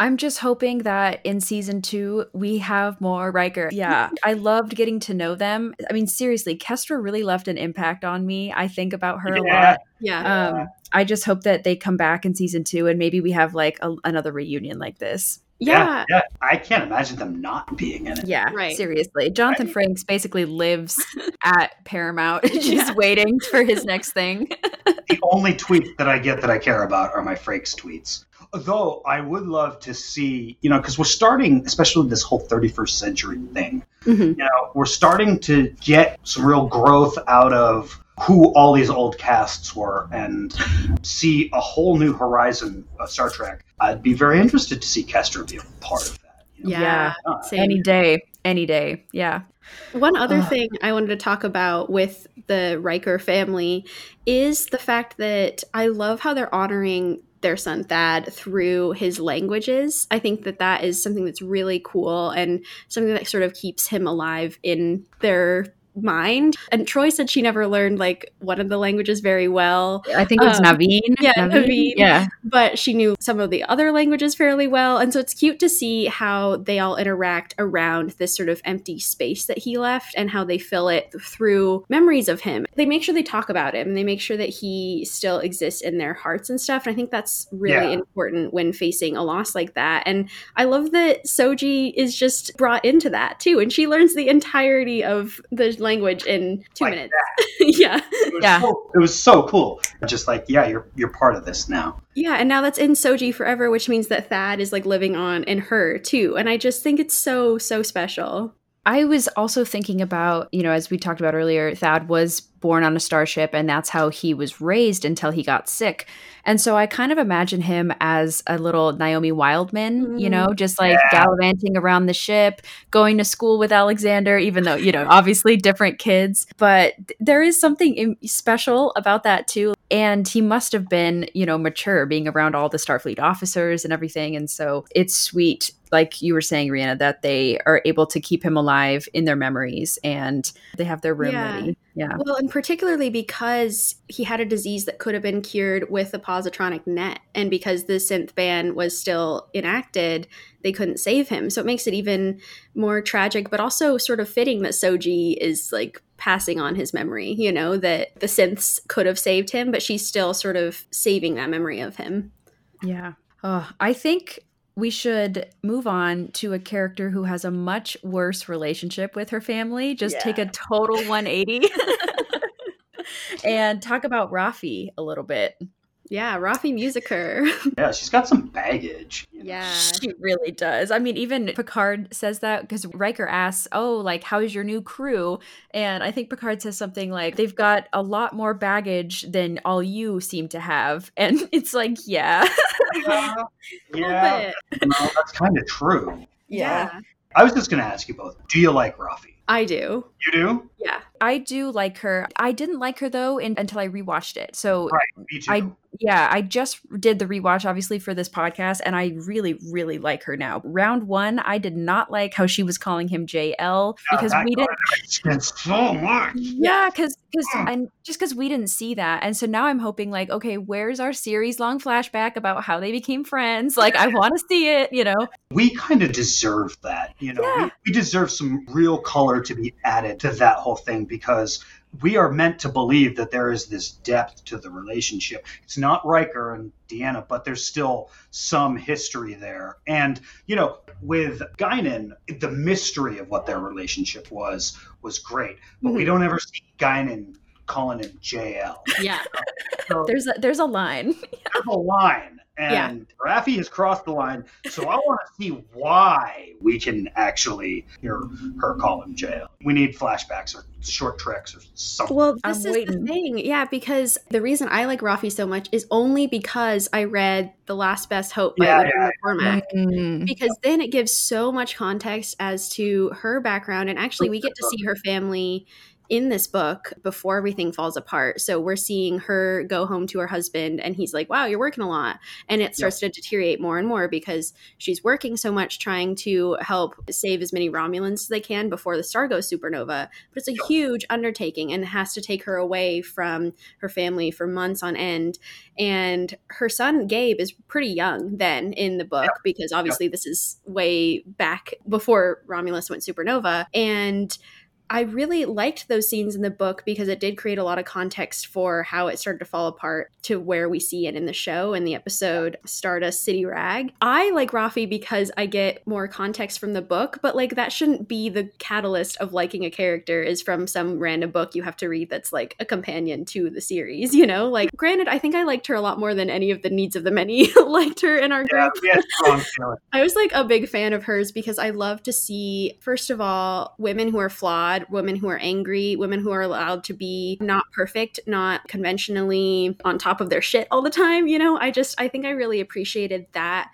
I'm just hoping that in season two we have more Riker. Yeah, I loved getting to know them. I mean, seriously, Kestra really left an impact on me. I think about her a lot. Yeah. Um, I just hope that they come back in season two and maybe we have like a, another reunion like this. yeah. yeah. I can't imagine them not being in it. Yeah, Right. seriously. Jonathan Right. Frakes basically lives at Paramount, just Yeah. waiting for his next thing. The only tweets that I get that I care about are my Frakes tweets. Though I would love to see, you know, because we're starting, especially this whole 31st century thing, Mhm. you know, we're starting to get some real growth out of who all these old casts were and see a whole new horizon of Star Trek. I'd be very interested to see Kestra be a part of that. you know? Yeah. Uh, Same. Any day, any day. Yeah. One other Ugh. thing I wanted to talk about with the Riker family is the fact that I love how they're honoring their son Thad through his languages. I think that that is something that's really cool and something that sort of keeps him alive in their mind. And Troi said she never learned like one of the languages very well, I think it's Um, Naveen. yeah, Naveen. Yeah. but she knew some of the other languages fairly well. And so it's cute to see how they all interact around this sort of empty space that he left and how they fill it through memories of him. They make sure they talk about him and they make sure that he still exists in their hearts and stuff. And I think that's really Yeah. important when facing a loss like that. And I love that Soji is just brought into that too. And she learns the entirety of the language in two Like minutes. yeah. It was, Yeah. so, it was so cool. Just like, yeah, you're you're part of this now. Yeah, and now that's in Soji forever, which means that Thad is like living on in her too. And I just think it's so, so special. I was also thinking about, you know, as we talked about earlier, Thad was born on a starship and that's how he was raised until he got sick. And so I kind of imagine him as a little Naomi Wildman, you know, mm-hmm. just like Yeah. gallivanting around the ship, going to school with Alexander, even though, you know, obviously different kids. But there is something special about that too. And he must have been, you know, mature being around all the Starfleet officers and everything. And so it's sweet, like you were saying, Rhianna, that they are able to keep him alive in their memories and they have their room Yeah. ready. Yeah. Well, and particularly because he had a disease that could have been cured with a positronic net. And because the synth ban was still enacted, they couldn't save him. So it makes it even more tragic, but also sort of fitting that Soji is like passing on his memory, you know, that the synths could have saved him, but she's still sort of saving that memory of him. Yeah. Oh, I think we should move on to a character who has a much worse relationship with her family. Just take a total 180 and talk about Raffi a little bit. Yeah, Raffi Musiker. Yeah, she's got some baggage. you know. yeah. She really does. I mean, even Picard says that because Riker asks, Oh, like, how's your new crew? And I think Picard says something like, They've got a lot more baggage than all you seem to have. And it's like, Yeah. Uh-huh. Yeah, yeah, little bit. you know, that's kind of true. Yeah. I was just going to ask you both. Do you like Raffi? I do. You do? Yeah. I do like her. I didn't like her though in, until I rewatched it. So Right. Me too. I yeah, I just did the rewatch obviously for this podcast and I really really like her now. Round 1, I did not like how she was calling him JL because we didn't so much. yeah, because because Mm. and just because we didn't see that, and so now I'm hoping like, okay, where's our series long flashback about how they became friends? Like, I want to see it, you know? We kind of deserve that. You know, Yeah. we, we deserve some real color to be added to that whole thing because we are meant to believe that there is this depth to the relationship. It's not Riker and Deanna, but there's still some history there. And, you know, with Guinan, the mystery of what their relationship was was great. But we Mhm. don't ever see Guinan calling him JL. Yeah. So There's a, there's a line. there's a line. And Raffi has crossed the line, so I want to see why we can actually hear her call him JL. We need flashbacks or Short Treks or something. Well, this I'm is the thing. Yeah, because the reason I like Raffi so much is only because I read The Last Best Hope by Yeah, Una McCormack. Mm. Because then it gives so much context as to her background. And actually, we get to see her family in this book before everything falls apart. So we're seeing her go home to her husband, and he's like, Wow, you're working a lot. And it starts to deteriorate more and more because she's working so much trying to help save as many Romulans as they can before the star goes supernova. But it's a huge undertaking and it has to take her away from her family for months on end. And her son, Gabe, is pretty young then in the book because obviously this is way back before Romulus went supernova. And I really liked those scenes in the book because it did create a lot of context for how it started to fall apart to where we see it in the show in the episode Stardust City Rag. I like Raffi because I get more context from the book, but like that shouldn't be the catalyst of liking a character is from some random book you have to read that's like a companion to the series, you know? Like granted, I think I liked her a lot more than any of the needs of the many liked her in our Yeah, group. had. I was like a big fan of hers because I love to see, first of all, women who are flawed, women who are angry, women who are allowed to be not perfect, not conventionally on top of their shit all the time. You know, I just, I think I really appreciated that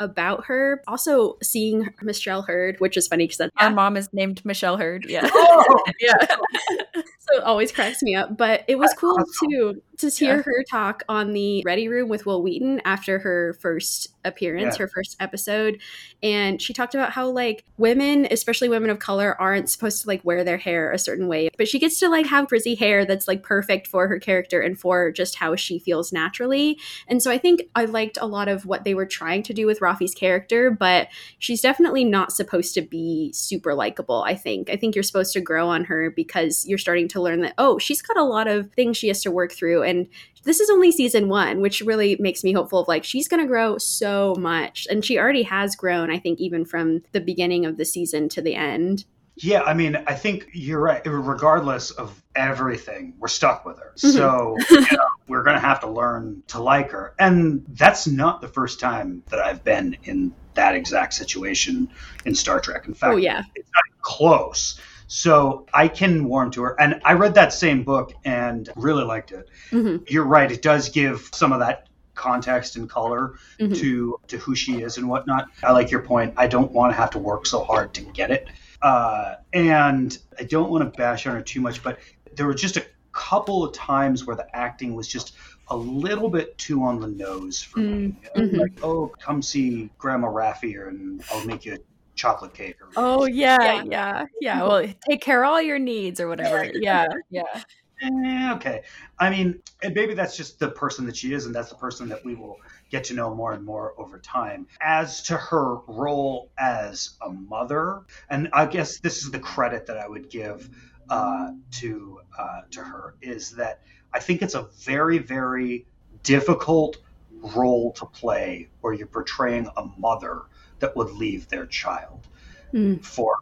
about her. Also, seeing Michelle Hurd, which is funny because that's Our mom is named Michelle Hurd. Yeah. Oh, oh yeah. so it always cracks me up. But it was That's cool awesome. too to hear Yeah. her talk on the Ready Room with Wil Wheaton after her first appearance, Yeah. her first episode. And she talked about how like women, especially women of color, aren't supposed to like wear their hair a certain way. But she gets to like have frizzy hair that's like perfect for her character and for just how she feels naturally. And so I think I liked a lot of what they were trying to do with Raffi's character, but she's definitely not supposed to be super likable, I think. I think you're supposed to grow on her because you're starting to learn that, oh, she's got a lot of things she has to work through. And this is only season one, which really makes me hopeful of like, she's going to grow so much. And she already has grown, I think, even from the beginning of the season to the end. Yeah, I mean, I think you're right. Regardless of everything, we're stuck with her. Mhm. So you know, we're going to have to learn to like her. And that's not the first time that I've been in that exact situation in Star Trek. In fact, Oh, yeah. it's not close. So I can warm to her. And I read that same book and really liked it. hmm You're right. It does give some of that context and color Mhm. to to who she is and whatnot. I like your point. I don't want to have to work so hard to get it, uh, and I don't want to bash on her too much. But there were just a couple of times where the acting was just a little bit too on the nose for me. Mhm. Like, oh, come see Grandma Raffi, and I'll make you a chocolate cake. Or, Oh yeah, Yeah. yeah, yeah. Well, take care of all your needs or whatever. Yeah, yeah. Eh, okay. I mean, and maybe that's just the person that she is, and that's the person that we will get to know more and more over time. As to her role as a mother, and I guess this is the credit that I would give uh, to uh, to her is that I think it's a very, very difficult role to play where you're portraying a mother that would leave their child Mm. for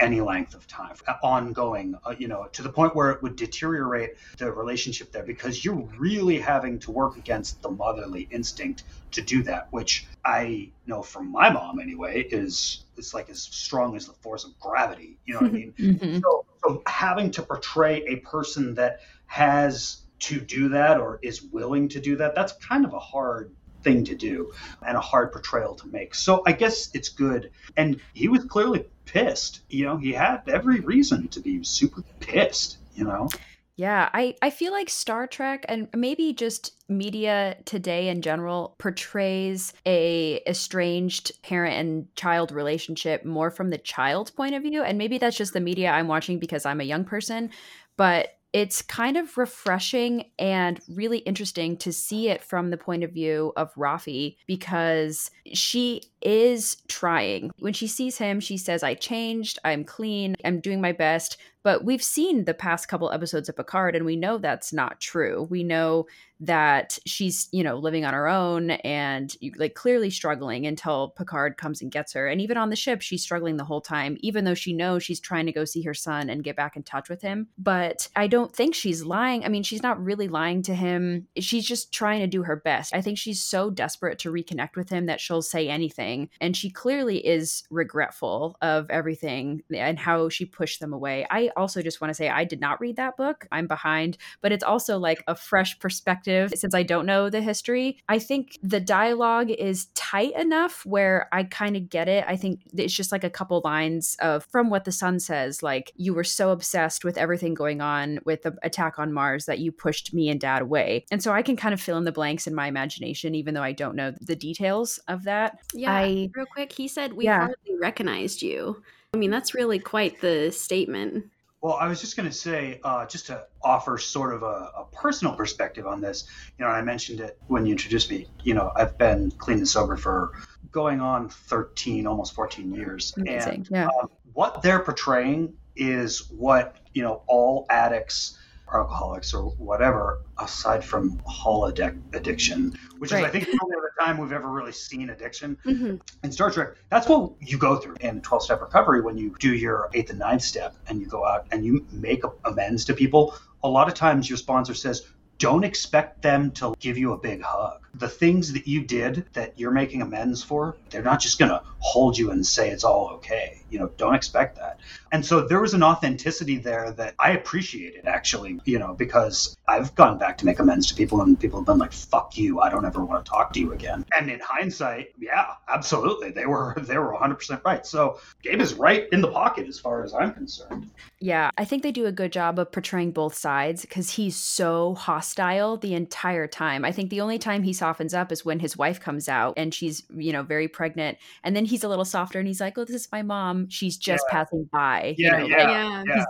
any length of time, ongoing, uh, you know, to the point where it would deteriorate the relationship there because you're really having to work against the motherly instinct to do that, which I know from my mom anyway is it's like as strong as the force of gravity. You know what I mean? Mhm. So, so having to portray a person that has to do that or is willing to do that, that's kind of a hard thing to do and a hard portrayal to make. So I guess it's good. And he was clearly pissed. You know, he had every reason to be super pissed, you know? Yeah, I, I feel like Star Trek and maybe just media today in general portrays a estranged parent and child relationship more from the child's point of view. And maybe that's just the media I'm watching because I'm a young person, but it's kind of refreshing and really interesting to see it from the point of view of Raffi because she is trying. When she sees him, she says, I changed, I'm clean, I'm doing my best But we've seen the past couple episodes of Picard and we know that's not true. We know that she's, you know, living on her own and like clearly struggling until Picard comes and gets her. And even on the ship, she's struggling the whole time, even though she knows she's trying to go see her son and get back in touch with him. But I don't think she's lying. I mean, she's not really lying to him. She's just trying to do her best. I think she's so desperate to reconnect with him that she'll say anything. And she clearly is regretful of everything and how she pushed them away. I also just want to say I did not read that book. I'm behind, but it's also like a fresh perspective since I don't know the history, I think the dialogue is tight enough where I kind of get it. I think it's just like a couple lines of from what the son says, like, you were so obsessed with everything going on with the attack on Mars that you pushed me and dad away. And so I can kind of fill in the blanks in my imagination, even though I don't know the details of that. Yeah. Real quick, he said, We Yeah. hardly recognized you. I mean, that's really quite the statement. Well, I was just going to say, uh, just to offer sort of a, a personal perspective on this, you know, I mentioned it when you introduced me. You know, I've been clean and sober for going on 13, almost 14 years. Amazing. And Yeah. um, what they're portraying is what, you know, all addicts or alcoholics or whatever, aside from holodeck addiction, which is, I think, the only other time we've ever really seen addiction hmm in Star Trek, that's what you go through in 12 step recovery when you do your eighth and ninth step and you go out and you make amends to people. A lot of times your sponsor says, don't expect them to give you a big hug. The things that you did that you're making amends for, they're not just going to hold you and say it's all okay. You know, don't expect that. And so there was an authenticity there that I appreciated actually, you know, because I've gone back to make amends to people and people have been like, fuck you, I don't ever want to talk to you again. And in hindsight, yeah, absolutely. They were they were 100% right. So Gabe is right in the pocket as far as I'm concerned. Yeah, I think they do a good job of portraying both sides because he's so hostile the entire time. I think the only time he softens up is when his wife comes out and she's, you know, very pregnant. And then he's a little softer and he's like, oh, this is my mom. She's just passing by. you Yeah, know, yeah. like, Yeah. Yeah.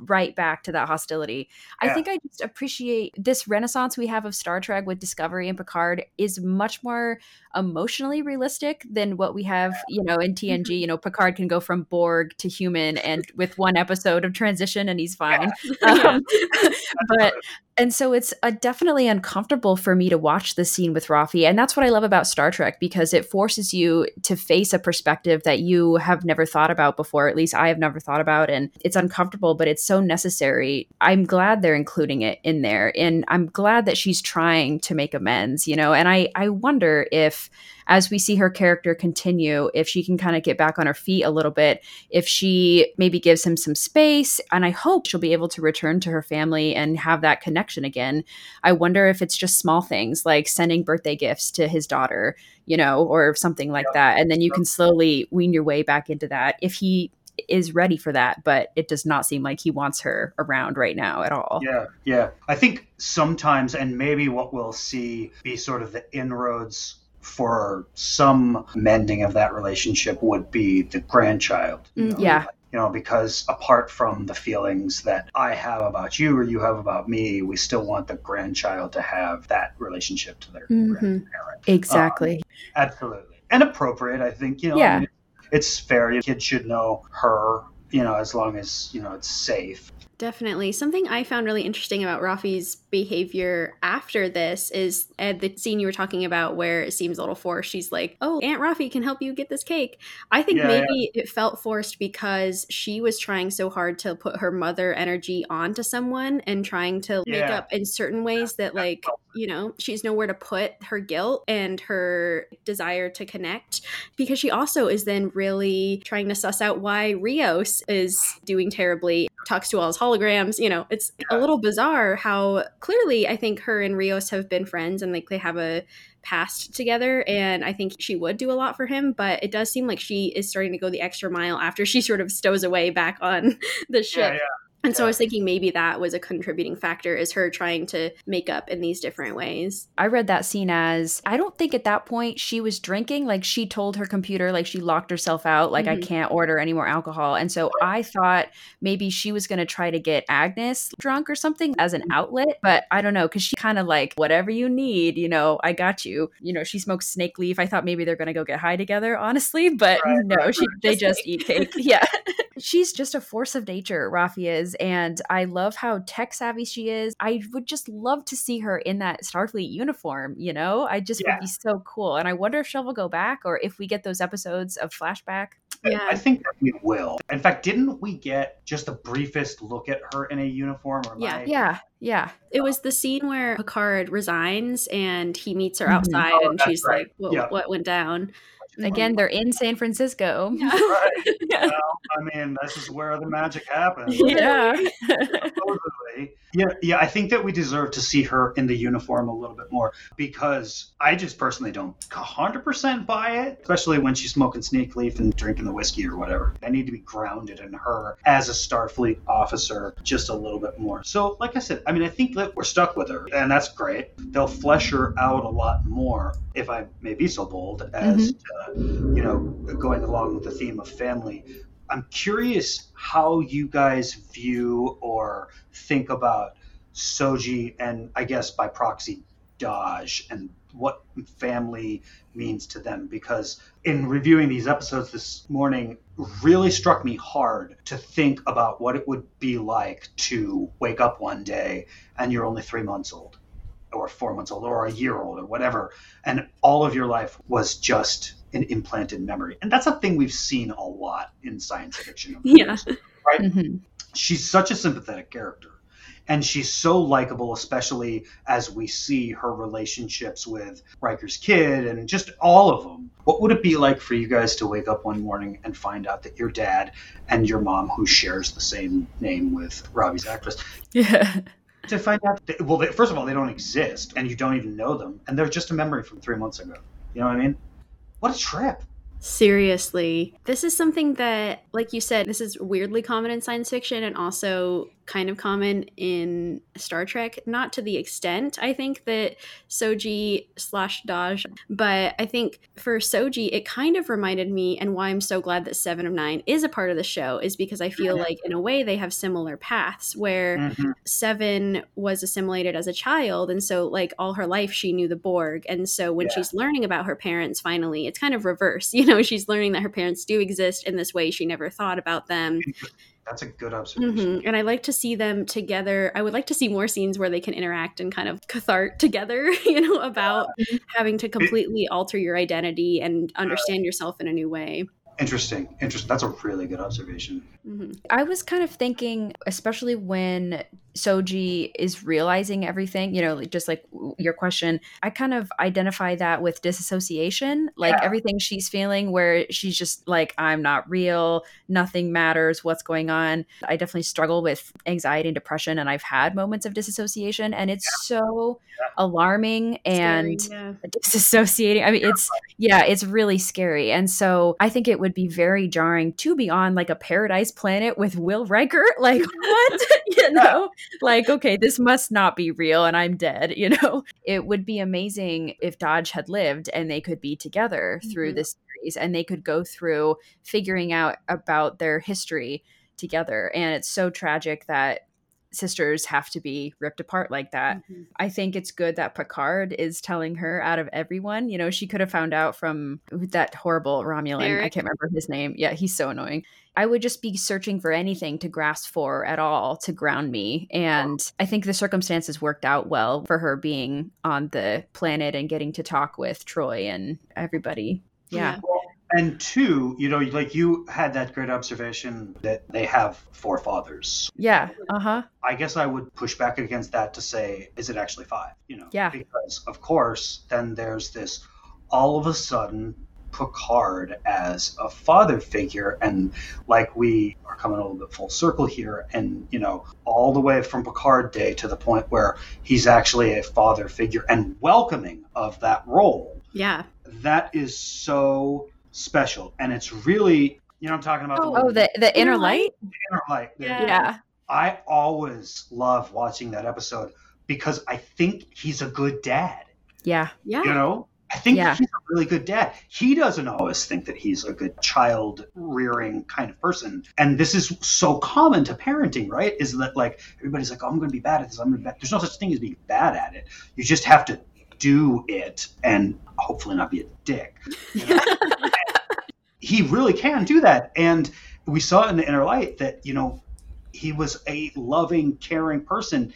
right back to that hostility. I think I just appreciate this renaissance we have of Star Trek with Discovery and Picard is much more emotionally realistic than what we have, you know, in TNG. You know, Picard can go from Borg to human and with one episode of transition and he's fine. Um, but and so it's uh, definitely uncomfortable for me to watch the scene with Raffi, and that's what I love about Star Trek because it forces you to face a perspective that you have never thought about before. At least I have never thought about, and it's uncomfortable, but it's so necessary. I'm glad they're including it in there, and I'm glad that she's trying to make amends. You know, and I I wonder if as we see her character continue, if she can kind of get back on her feet a little bit, if she maybe gives him some space, and I hope she'll be able to return to her family and have that connection again. I wonder if it's just small things like sending birthday gifts to his daughter, you know, or something like that. And then you can slowly wean your way back into that if he is ready for that, but it does not seem like he wants her around right now at all. Yeah, yeah. I think sometimes, and maybe what we'll see be sort of the inroads for some mending of that relationship would be the grandchild. you know? yeah. You know, because apart from the feelings that I have about you or you have about me, we still want the grandchild to have that relationship to their Mhm. grandparent. Exactly. Absolutely. And appropriate, I think. You know, Yeah. I mean, it's fair. Your kid should know her, you know, as long as, you know, it's safe. Definitely. Something I found really interesting about Raffi's behavior after this is at the scene you were talking about where it seems a little forced. She's like, Oh, Aunt Raffi can help you get this cake. I think Yeah, maybe it felt forced because she was trying so hard to put her mother energy onto someone and trying to make up in certain ways that, like, you know, she's nowhere to put her guilt and her desire to connect because she also is then really trying to suss out why Rios is doing terribly, talks to all his holograms. You know, it's a little bizarre how clearly I think her and Rios have been friends and like they have a past together and I think she would do a lot for him, but it does seem like she is starting to go the extra mile after she sort of stows away back on the ship. Yeah, yeah. And so I was thinking maybe that was a contributing factor is her trying to make up in these different ways. I read that scene as I don't think at that point she was drinking. Like she told her computer, like she locked herself out, like I Mhm. can't order any more alcohol. And so I thought maybe she was going to try to get Agnes drunk or something as an outlet. But I don't know, because she kind of like, whatever you need, you know, I got you. You know, she smokes snake leaf. I thought maybe they're going to go get high together, honestly. But Right, no, she, they Just just eat cake. Yeah. she's just a force of nature, Raffi is, and I love how tech savvy she is. I would just love to see her in that Starfleet uniform. You know, I just Yeah. would be so cool. And I wonder if she'll go back or if we get those episodes of flashback. Yeah. I think that we will. In fact, didn't we get just the briefest look at her in a uniform? Or Yeah. I- Yeah, yeah, It was the scene where Picard resigns and he meets her Mhm. outside, Oh, and she's right. like, what, Yeah. what went down? Again, they're in San Francisco. Right. Yeah. Well, I mean, this is where the magic happens. Yeah. Yeah, yeah. I think that we deserve to see her in the uniform a little bit more because I just personally don't 100% buy it, especially when she's smoking snake leaf and drinking the whiskey or whatever. I need to be grounded in her as a Starfleet officer just a little bit more. So, like I said, I mean, I think that we're stuck with her, and that's great. They'll flesh her out a lot more, if I may be so bold, as mm-hmm. to, you know, going along with the theme of family. I'm curious how you guys view or think about Soji and I guess by proxy Dahj and what family means to them because in reviewing these episodes this morning really struck me hard to think about what it would be like to wake up one day and you're only 3 months old or 4 months old or a year old or whatever and all of your life was just an implanted memory and that's a thing we've seen a lot in science fiction Yeah. years Mhm. she's such a sympathetic character and she's so likable especially as we see her relationships with Riker's kid and just all of them what would it be like for you guys to wake up one morning and find out that your dad and your mom who shares the same name with Raffi's actress Yeah. to find out that, well they, first of all they don't exist and you don't even know them and they're just a memory from 3 months ago you know what i mean what a trip Seriously. This is something that, like you said, this is weirdly common in science fiction and also kind of common in Star Trek. Not to the extent, I think, that Soji slash Dahj, but I think for Soji, it kind of reminded me, and why I'm so glad that Seven of Nine is a part of the show, is because I feel like, in a way, they have similar paths where Mhm. Seven was assimilated as a child, and so like all her life she knew the Borg, and so when Yeah. she's learning about her parents, finally it's kind of reverse. You know, she's learning that her parents do exist in this way. She never thought about them, that's a good observation. Hmm and I like to see them together. I would like to see more scenes where they can interact and kind of cathart together. You know, about having to completely alter your identity and understand yourself in a new way. interesting. Interesting that's a really good observation. Hmm I was kind of thinking, especially when Soji is realizing everything, you know, like- just like your question, I kind of identify that with disassociation, like Yeah. everything she's feeling, where she's just like, I'm not real, nothing matters, what's going on. I definitely struggle with anxiety and depression, and I've had moments of disassociation, and it's so alarming and Scary, yeah. disassociating. I mean, it's yeah, it's really scary. And so I think it would be very jarring to be on like a paradise planet with Will Riker. Like, what? you know? Like, okay, this must not be real and I'm dead, you know? It would be amazing if Dahj had lived and they could be together through Mhm. this series and they could go through figuring out about their history together. And it's so tragic that sisters have to be ripped apart like that. Mhm. I think it's good that Picard is telling her out of everyone. You know, she could have found out from that horrible Romulan. I can't remember his name. Yeah, he's so annoying. I would just be searching for anything to grasp for at all to ground me. And I think the circumstances worked out well for her being on the planet and getting to talk with Troi and everybody. Yeah. And two, you know, like you had that great observation that they have four fathers. Yeah. Uh huh. I guess I would push back against that to say, is it actually five? You know, Yeah. Because of course, then there's this all of a sudden Picard as a father figure, and like we are coming a little bit full circle here, and you know, all the way from Picard Day to the point where he's actually a father figure and welcoming of that role. Yeah. That is so special, and it's really, you know, I'm talking about Oh, the, the inner Inner light? inner light. the- Yeah. Yeah. I always love watching that episode because I think he's a good dad. Yeah. Yeah. You know, I think Yeah. he's a really good dad. He doesn't always think that he's a good child rearing kind of person. And this is so common to parenting, right? Is that like everybody's like, oh, I'm going to be bad at this. I'm going to be bad. There's no such thing as being bad at it. You just have to do it and hopefully not be a dick. you know? he really can do that. And we saw in the inner light that you know he was a loving, caring person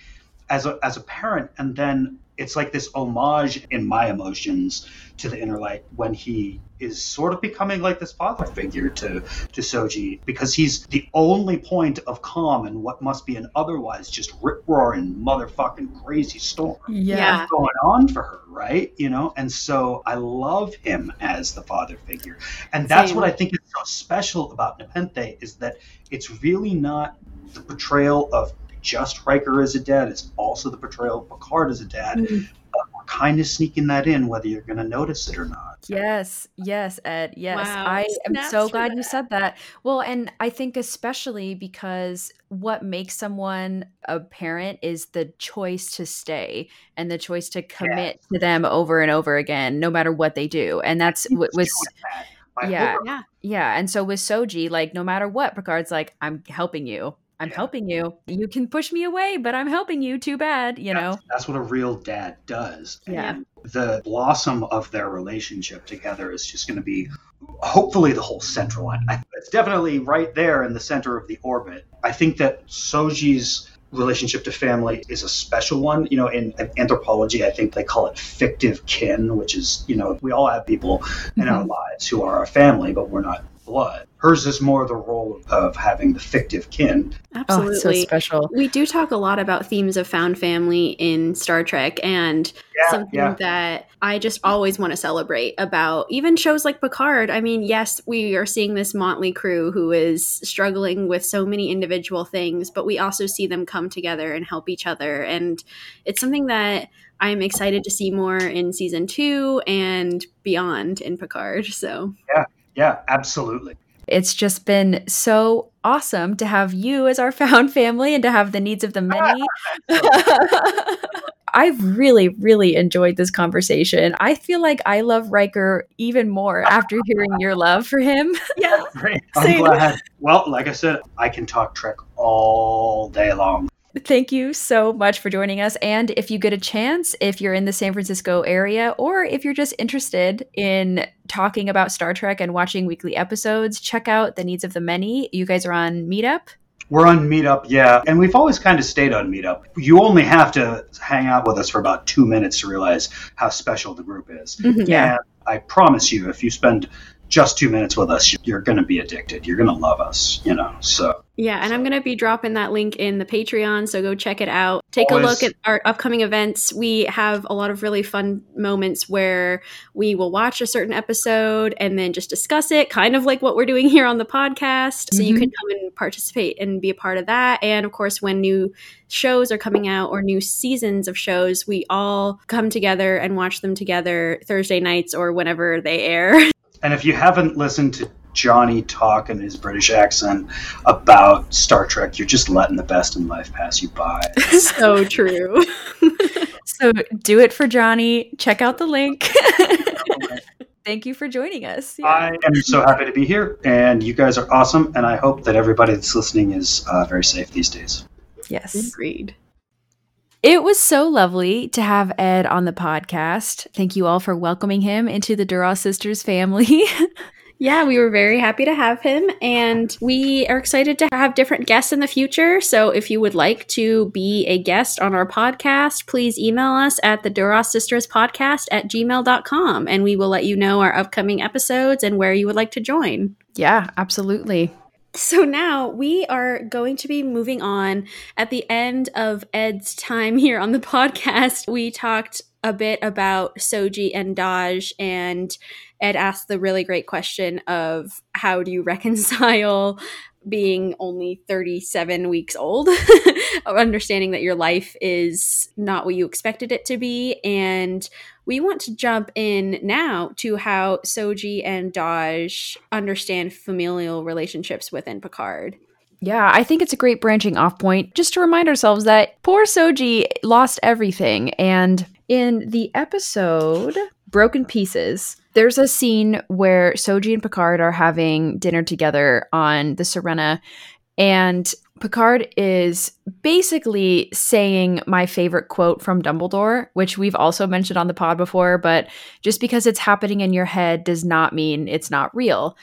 as a as a parent, and then it's like this homage in my emotions to the inner light when he is sort of becoming like this father figure to to Soji because he's the only point of calm in what must be an otherwise just rip roaring motherfucking crazy storm Yeah. going on for her, right? You know, and so I love him as the father figure, and that's Same. what I think is so special about Nepenthe is that it's really not the portrayal of just Riker as a dad; it's also the portrayal of Picard as a dad. Mhm. But we're kind of sneaking that in, whether you're going to notice it or not. Yes, yes, Ed. Yes. Wow, I am snaps so for glad you said that. Well, and I think especially because what makes someone a parent is the choice to stay and the choice to commit to them over and over again, no matter what they do. And that's what was that. Yeah. Yeah. yeah. And so with Soji, like no matter what, Picard's like, I'm helping you. I'm Yeah. helping you. You can push me away, but I'm helping you. Too bad, you know. That's, that's what a real dad does. Yeah. And the blossom of their relationship together is just going to be hopefully the whole central line. I, it's definitely right there in the center of the orbit. I think that Soji's relationship to family is a special one. You know, in anthropology, I think they call it fictive kin, which is, you know, we all have people in our mm-hmm. lives who are our family, but we're not blood. Hers is more the role of having the fictive kin. Oh, Absolutely. Oh, so special. We do talk a lot about themes of found family in Star Trek and Yeah, something yeah. that I just always want to celebrate about even shows like Picard. I mean, yes, we are seeing this motley crew who is struggling with so many individual things, but we also see them come together and help each other. And it's something that I'm excited to see more in season two and beyond in Picard. So, Yeah, absolutely. It's just been so awesome to have you as our found family and to have the needs of the many. I've really, really enjoyed this conversation. I feel like I love Riker even more after hearing your love for him. yeah. Great. I'm glad. Well, like I said, I can talk Trek all day long. Thank you so much for joining us. And if you get a chance, if you're in the San Francisco area, or if you're just interested in talking about Star Trek and watching weekly episodes, check out The Needs of the Many. You guys are on Meetup. We're on Meetup, yeah, and we've always kind of stayed on Meetup. You only have to hang out with us for about two minutes to realize how special the group is. Mm-hmm, yeah. And I promise you, if you spend just two minutes with us, you're going to be addicted. You're going to love us, you know. So Yeah, and I'm going to be dropping that link in the Patreon, so go check it out. Take a look at our upcoming events. We have a lot of really fun moments where we will watch a certain episode and then just discuss it, kind of like what we're doing here on the podcast. So you Mhm. can come and participate and be a part of that. And of course, when new shows are coming out or new seasons of shows, we all come together and watch them together Thursday nights or whenever they air. And if you haven't listened to Johnny talk in his British accent about Star Trek, you're just letting the best in life pass you by. so true. So do it for Johnny. Check out the link. Thank you for joining us. Yeah. I am so happy to be here, and you guys are awesome. And I hope that everybody that's listening is uh, very safe these days. yes. Agreed. It was so lovely to have Ed on the podcast. Thank you all for welcoming him into the Duras Sisters family. Yeah, we were very happy to have him, and we are excited to have different guests in the future. So, if you would like to be a guest on our podcast, please email us at the Duras Sisters Podcast at gmail.com, and we will let you know our upcoming episodes and where you would like to join. yeah, absolutely. So now we are going to be moving on. At the end of Ed's time here on the podcast, we talked a bit about Soji and Dahj, and Ed asked the really great question of how do you reconcile being only 37 weeks old, understanding that your life is not what you expected it to be. And we want to jump in now to how Soji and Dahj understand familial relationships within Picard. Yeah, I think it's a great branching off point just to remind ourselves that poor Soji lost everything. And in the episode Broken Pieces, there's a scene where Soji and Picard are having dinner together on the Sirena. And Picard is basically saying my favorite quote from Dumbledore, which we've also mentioned on the pod before, but just because it's happening in your head does not mean it's not real.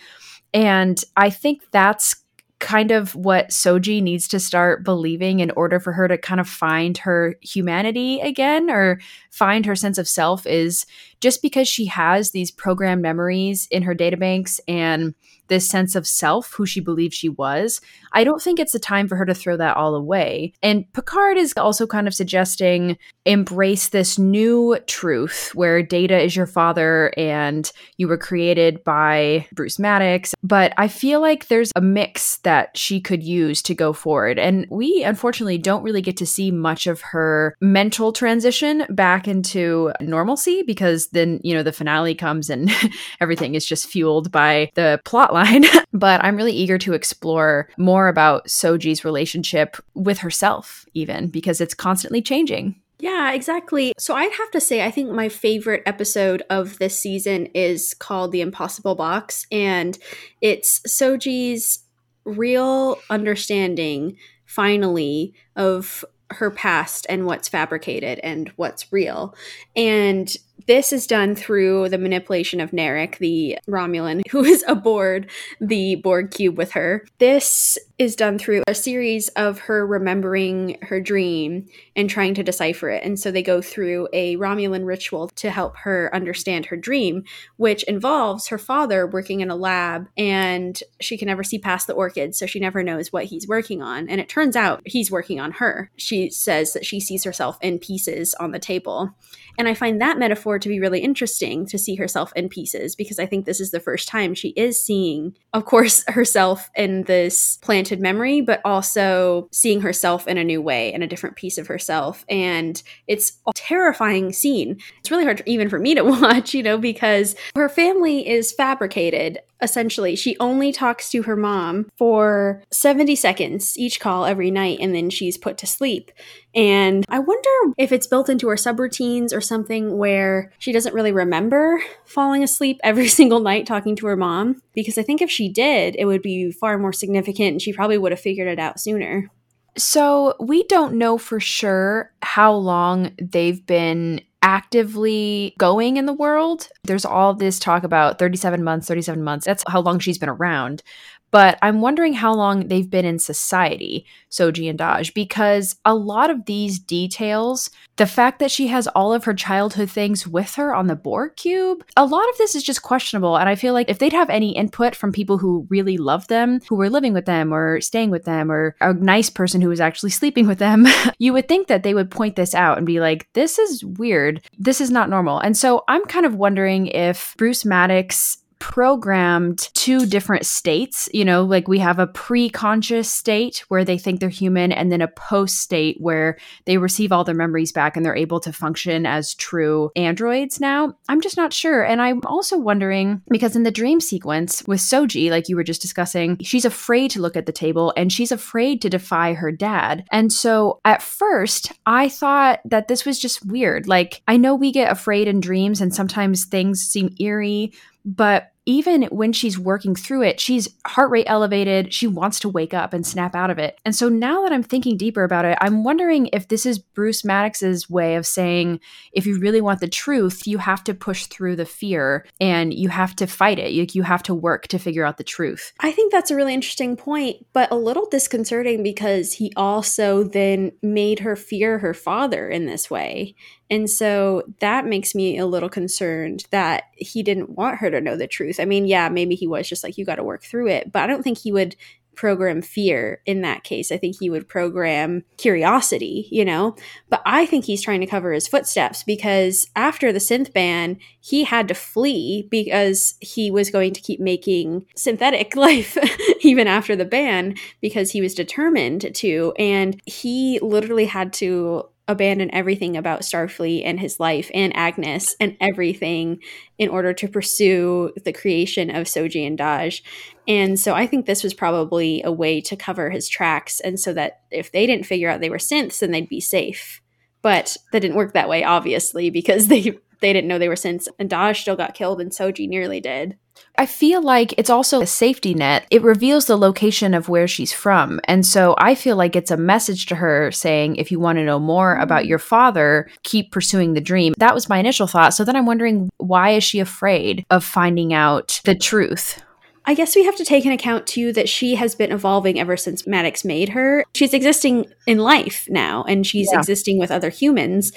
And I think that's kind of what Soji needs to start believing in order for her to kind of find her humanity again or find her sense of self is just because she has these programmed memories in her databanks and this sense of self, who she believed she was, I don't think it's the time for her to throw that all away. And Picard is also kind of suggesting embrace this new truth where Data is your father and you were created by Bruce Maddox. But I feel like there's a mix that she could use to go forward. And we unfortunately don't really get to see much of her mental transition back into normalcy because then, you know, the finale comes and everything is just fueled by the plot line but I'm really eager to explore more about Soji's relationship with herself, even because it's constantly changing. Yeah, exactly. So I'd have to say, I think my favorite episode of this season is called The Impossible Box, and it's Soji's real understanding, finally, of her past and what's fabricated and what's real. And this is done through the manipulation of Narek, the Romulan who is aboard the Borg cube with her. This is done through a series of her remembering her dream and trying to decipher it. And so they go through a Romulan ritual to help her understand her dream, which involves her father working in a lab and she can never see past the orchids, so she never knows what he's working on. And it turns out he's working on her. She says that she sees herself in pieces on the table. And I find that metaphor to be really interesting to see herself in pieces because I think this is the first time she is seeing, of course, herself in this memory, but also seeing herself in a new way, in a different piece of herself. And it's a terrifying scene. It's really hard even for me to watch, you know, because her family is fabricated essentially. She only talks to her mom for 70 seconds each call every night, and then she's put to sleep. And I wonder if it's built into her subroutines or something where she doesn't really remember falling asleep every single night talking to her mom. Because I think if she did, it would be far more significant and she probably would have figured it out sooner. So we don't know for sure how long they've been actively going in the world. There's all this talk about 37 months, 37 months. That's how long she's been around but I'm wondering how long they've been in society, Soji and Dahj, because a lot of these details, the fact that she has all of her childhood things with her on the Borg cube, a lot of this is just questionable. And I feel like if they'd have any input from people who really love them, who were living with them or staying with them, or a nice person who was actually sleeping with them, you would think that they would point this out and be like, this is weird. This is not normal. And so I'm kind of wondering if Bruce Maddox programmed two different states. You know, like we have a pre conscious state where they think they're human, and then a post state where they receive all their memories back and they're able to function as true androids now. I'm just not sure. And I'm also wondering because in the dream sequence with Soji, like you were just discussing, she's afraid to look at the table and she's afraid to defy her dad. And so at first, I thought that this was just weird. Like, I know we get afraid in dreams and sometimes things seem eerie but even when she's working through it, she's heart rate elevated. She wants to wake up and snap out of it. And so now that I'm thinking deeper about it, I'm wondering if this is Bruce Maddox's way of saying if you really want the truth, you have to push through the fear and you have to fight it. You, you have to work to figure out the truth. I think that's a really interesting point, but a little disconcerting because he also then made her fear her father in this way. And so that makes me a little concerned that he didn't want her to know the truth. I mean, yeah, maybe he was just like, you got to work through it, but I don't think he would program fear in that case. I think he would program curiosity, you know? But I think he's trying to cover his footsteps because after the synth ban, he had to flee because he was going to keep making synthetic life even after the ban because he was determined to. And he literally had to abandon everything about Starfleet and his life and Agnes and everything in order to pursue the creation of Soji and Dahj. And so I think this was probably a way to cover his tracks and so that if they didn't figure out they were synths, then they'd be safe. But that didn't work that way, obviously, because they they didn't know they were synths, and Dahj still got killed, and Soji nearly did. I feel like it's also a safety net. It reveals the location of where she's from. And so I feel like it's a message to her saying, if you want to know more mm-hmm. about your father, keep pursuing the dream. That was my initial thought. So then I'm wondering, why is she afraid of finding out the truth? I guess we have to take into account too that she has been evolving ever since Maddox made her. She's existing in life now and she's Yeah. existing with other humans.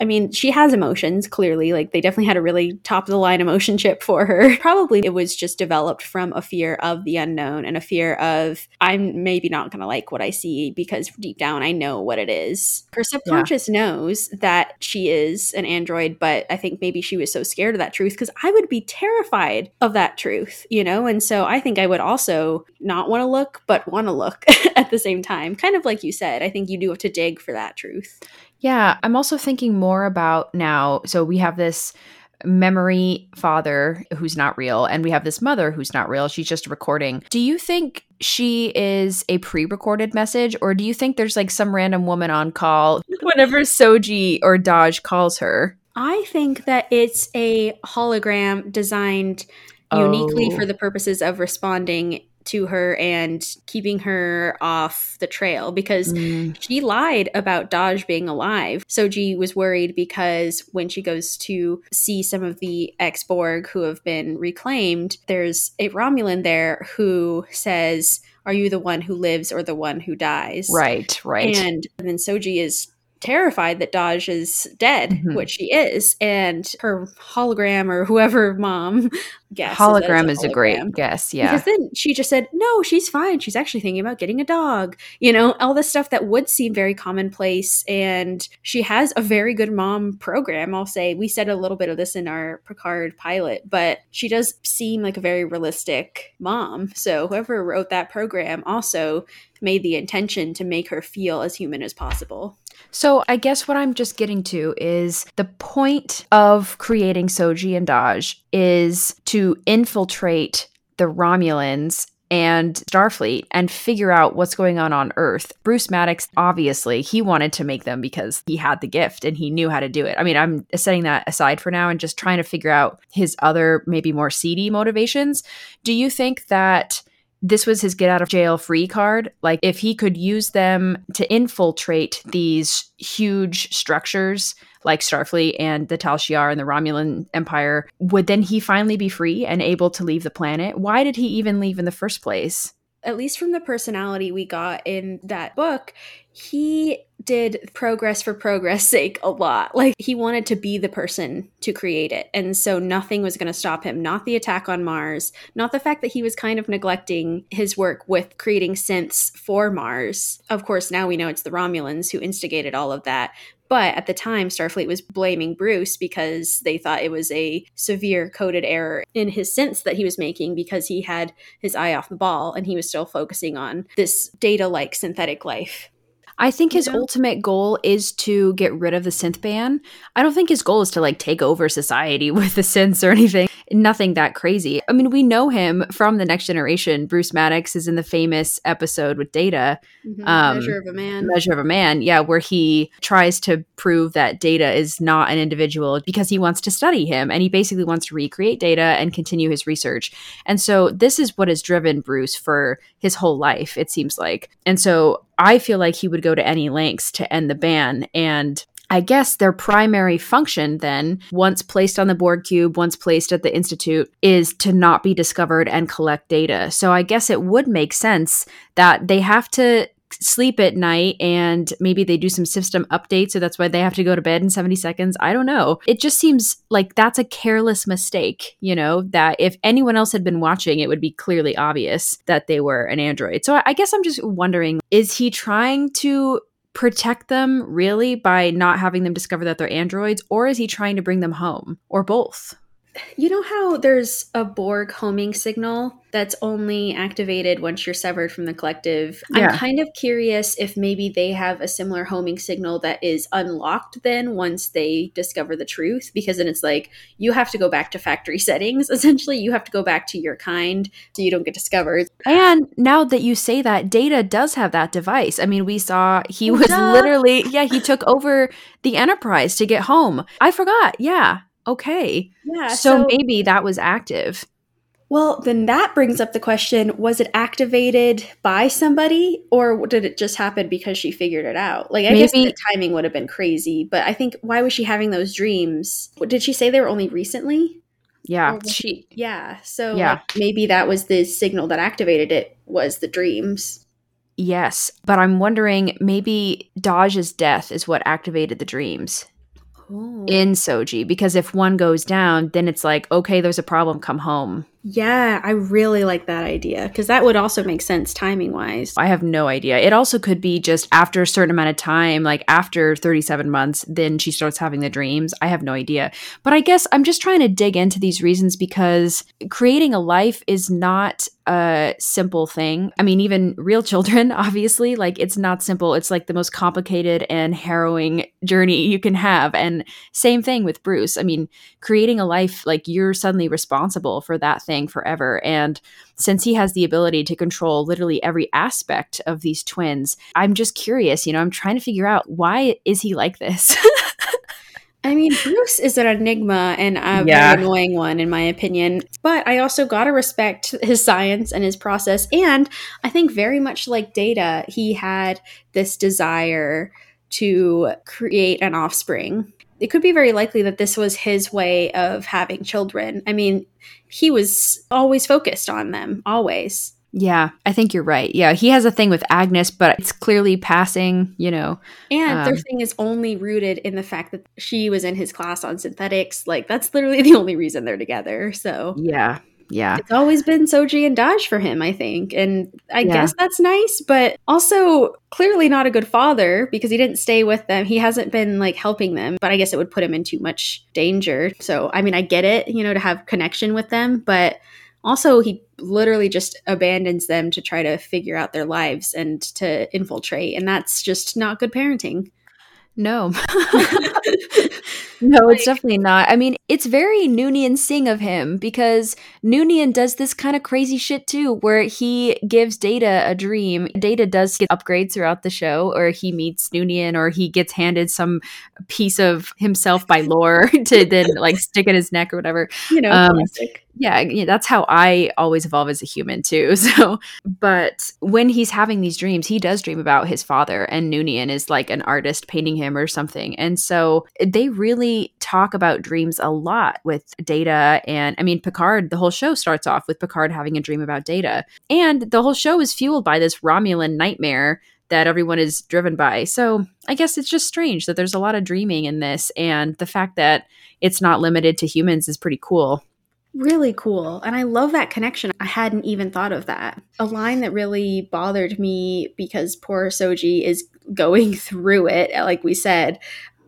I mean, she has emotions, clearly. Like, they definitely had a really top of the line emotion chip for her. Probably it was just developed from a fear of the unknown and a fear of, I'm maybe not going to like what I see because deep down I know what it is. Her subconscious knows that she is an android, but I think maybe she was so scared of that truth because I would be terrified of that truth, you know? And so I think I would also not want to look, but want to look at the same time. Kind of like you said, I think you do have to dig for that truth. Yeah, I'm also thinking more about now. So we have this memory father who's not real, and we have this mother who's not real. She's just recording. Do you think she is a pre recorded message, or do you think there's like some random woman on call whenever Soji or Dahj calls her? I think that it's a hologram designed uniquely Oh. for the purposes of responding to her and keeping her off the trail because Mm, she lied about Dahj being alive. Soji was worried because when she goes to see some of the ex Borg who have been reclaimed, there's a Romulan there who says, Are you the one who lives or the one who dies? right, right. And then Soji is terrified that Dahj is dead, Mhm. which she is, and her hologram or whoever mom guesses hologram is a great guess. Yeah. Because then she just said, no, she's fine. She's actually thinking about getting a dog. You know, all this stuff that would seem very commonplace. And she has a very good mom program, I'll say. We said a little bit of this in our Picard pilot, but she does seem like a very realistic mom. So whoever wrote that program also made the intention to make her feel as human as possible. So I guess what I'm just getting to is the point of creating Soji and Dahj is to infiltrate the Romulans and Starfleet and figure out what's going on on Earth. Bruce Maddox, obviously, he wanted to make them because he had the gift and he knew how to do it. I mean, I'm setting that aside for now and just trying to figure out his other, maybe more seedy motivations. Do you think that this was his get out of jail free card. Like, if he could use them to infiltrate these huge structures like Starfleet and the Tal Shiar and the Romulan Empire, would then he finally be free and able to leave the planet? Why did he even leave in the first place? at least from the personality we got in that book, he did progress for progress sake a lot. Like he wanted to be the person to create it. And so nothing was going to stop him. Not the attack on Mars, not the fact that he was kind of neglecting his work with creating synths for Mars. Of course, now we know it's the Romulans who instigated all of that. But at the time, Starfleet was blaming Bruce because they thought it was a severe coded error in his synths that he was making because he had his eye off the ball and he was still focusing on this data like synthetic life. I think his Yeah. ultimate goal is to get rid of the synth ban. I don't think his goal is to like take over society with the synths or anything. Nothing that crazy. I mean, we know him from the next generation. Bruce Maddox is in the famous episode with Data, Um, Measure of a man. Measure of a Man, yeah, where he tries to prove that Data is not an individual because he wants to study him and he basically wants to recreate Data and continue his research. And so this is what has driven Bruce for his whole life, it seems like. And so I feel like he would go to any lengths to end the ban. And I guess their primary function, then, once placed on the Borg cube, once placed at the Institute, is to not be discovered and collect data. So I guess it would make sense that they have to sleep at night and maybe they do some system updates so that's why they have to go to bed in 70 seconds. I don't know. It just seems like that's a careless mistake you know that if anyone else had been watching it would be clearly obvious that they were an android. So I guess i'm just wondering is he trying to protect them really by not having them discover that they're androids or is he trying to bring them home or both You know how there's a Borg homing signal that's only activated once you're severed from the collective? Yeah. I'm kind of curious if maybe they have a similar homing signal that is unlocked then once they discover the truth, because then it's like you have to go back to factory settings. Essentially, you have to go back to your kind so you don't get discovered. And now that you say that, Data does have that device. I mean, we saw he was Duh. literally, yeah, he took over the Enterprise to get home. I forgot. Yeah. Okay. Yeah. so, maybe that was active. Well, then that brings up the question was it activated by somebody or did it just happen because she figured it out? Like, I guess the timing would have been crazy, but I think why was she having those dreams? Did she say they were only recently? Yeah. She, yeah. So Yeah. like, maybe that was the signal that activated it was the dreams. Yes. But I'm wondering maybe Dahj's death is what activated the dreams Oh. in Soji. Because if one goes down, then it's like, okay, there's a problem, come home. Yeah, I really like that idea because that would also make sense timing wise. I have no idea. It also could be just after a certain amount of time, like after 37 months, then she starts having the dreams. I have no idea. But I guess I'm just trying to dig into these reasons because creating a life is not a simple thing. I mean, even real children, obviously, like it's not simple. It's like the most complicated and harrowing journey you can have. And same thing with Bruce. I mean, creating a life, like you're suddenly responsible for that thing forever. And since he has the ability to control literally every aspect of these twins, I'm just curious, you know, I'm trying to figure out why is he like this? I mean, Bruce is an enigma and a Yeah. very annoying one, in my opinion. But I also gotta respect his science and his process. And I think very much like Data, he had this desire to create an offspring. It could be very likely that this was his way of having children. I mean, he was always focused on them, always. yeah, I think you're right. Yeah, he has a thing with Agnes, but it's clearly passing, you know. And their Um, thing is only rooted in the fact that she was in his class on synthetics. Like, that's literally the only reason they're together. So. Yeah. Yeah. it's always been Soji and Dahj for him, I think. And I Yeah. guess that's nice, but also clearly not a good father because he didn't stay with them. He hasn't been like helping them, but I guess it would put him in too much danger. So, I mean, I get it, you know, to have connection with them, but also he literally just abandons them to try to figure out their lives and to infiltrate. And that's just not good parenting. No. no, it's definitely not. I mean, it's very Noonien Singh of him because Noonien does this kind of crazy shit too, where he gives Data a dream. Data does get upgrades throughout the show, or he meets Noonien, or he gets handed some piece of himself by Lore to then like stick in his neck or whatever. You know, Um, classic. yeah, yeah, that's how I always evolve as a human too. So, but when he's having these dreams, he does dream about his father, and Noonien is like an artist painting him or something. And so they really talk about dreams a lot with Data. And I mean, Picard, the whole show starts off with Picard having a dream about Data. And the whole show is fueled by this Romulan nightmare that everyone is driven by. So I guess it's just strange that there's a lot of dreaming in this. And the fact that it's not limited to humans is pretty cool. Really cool. And I love that connection. I hadn't even thought of that. A line that really bothered me because poor Soji is going through it, like we said,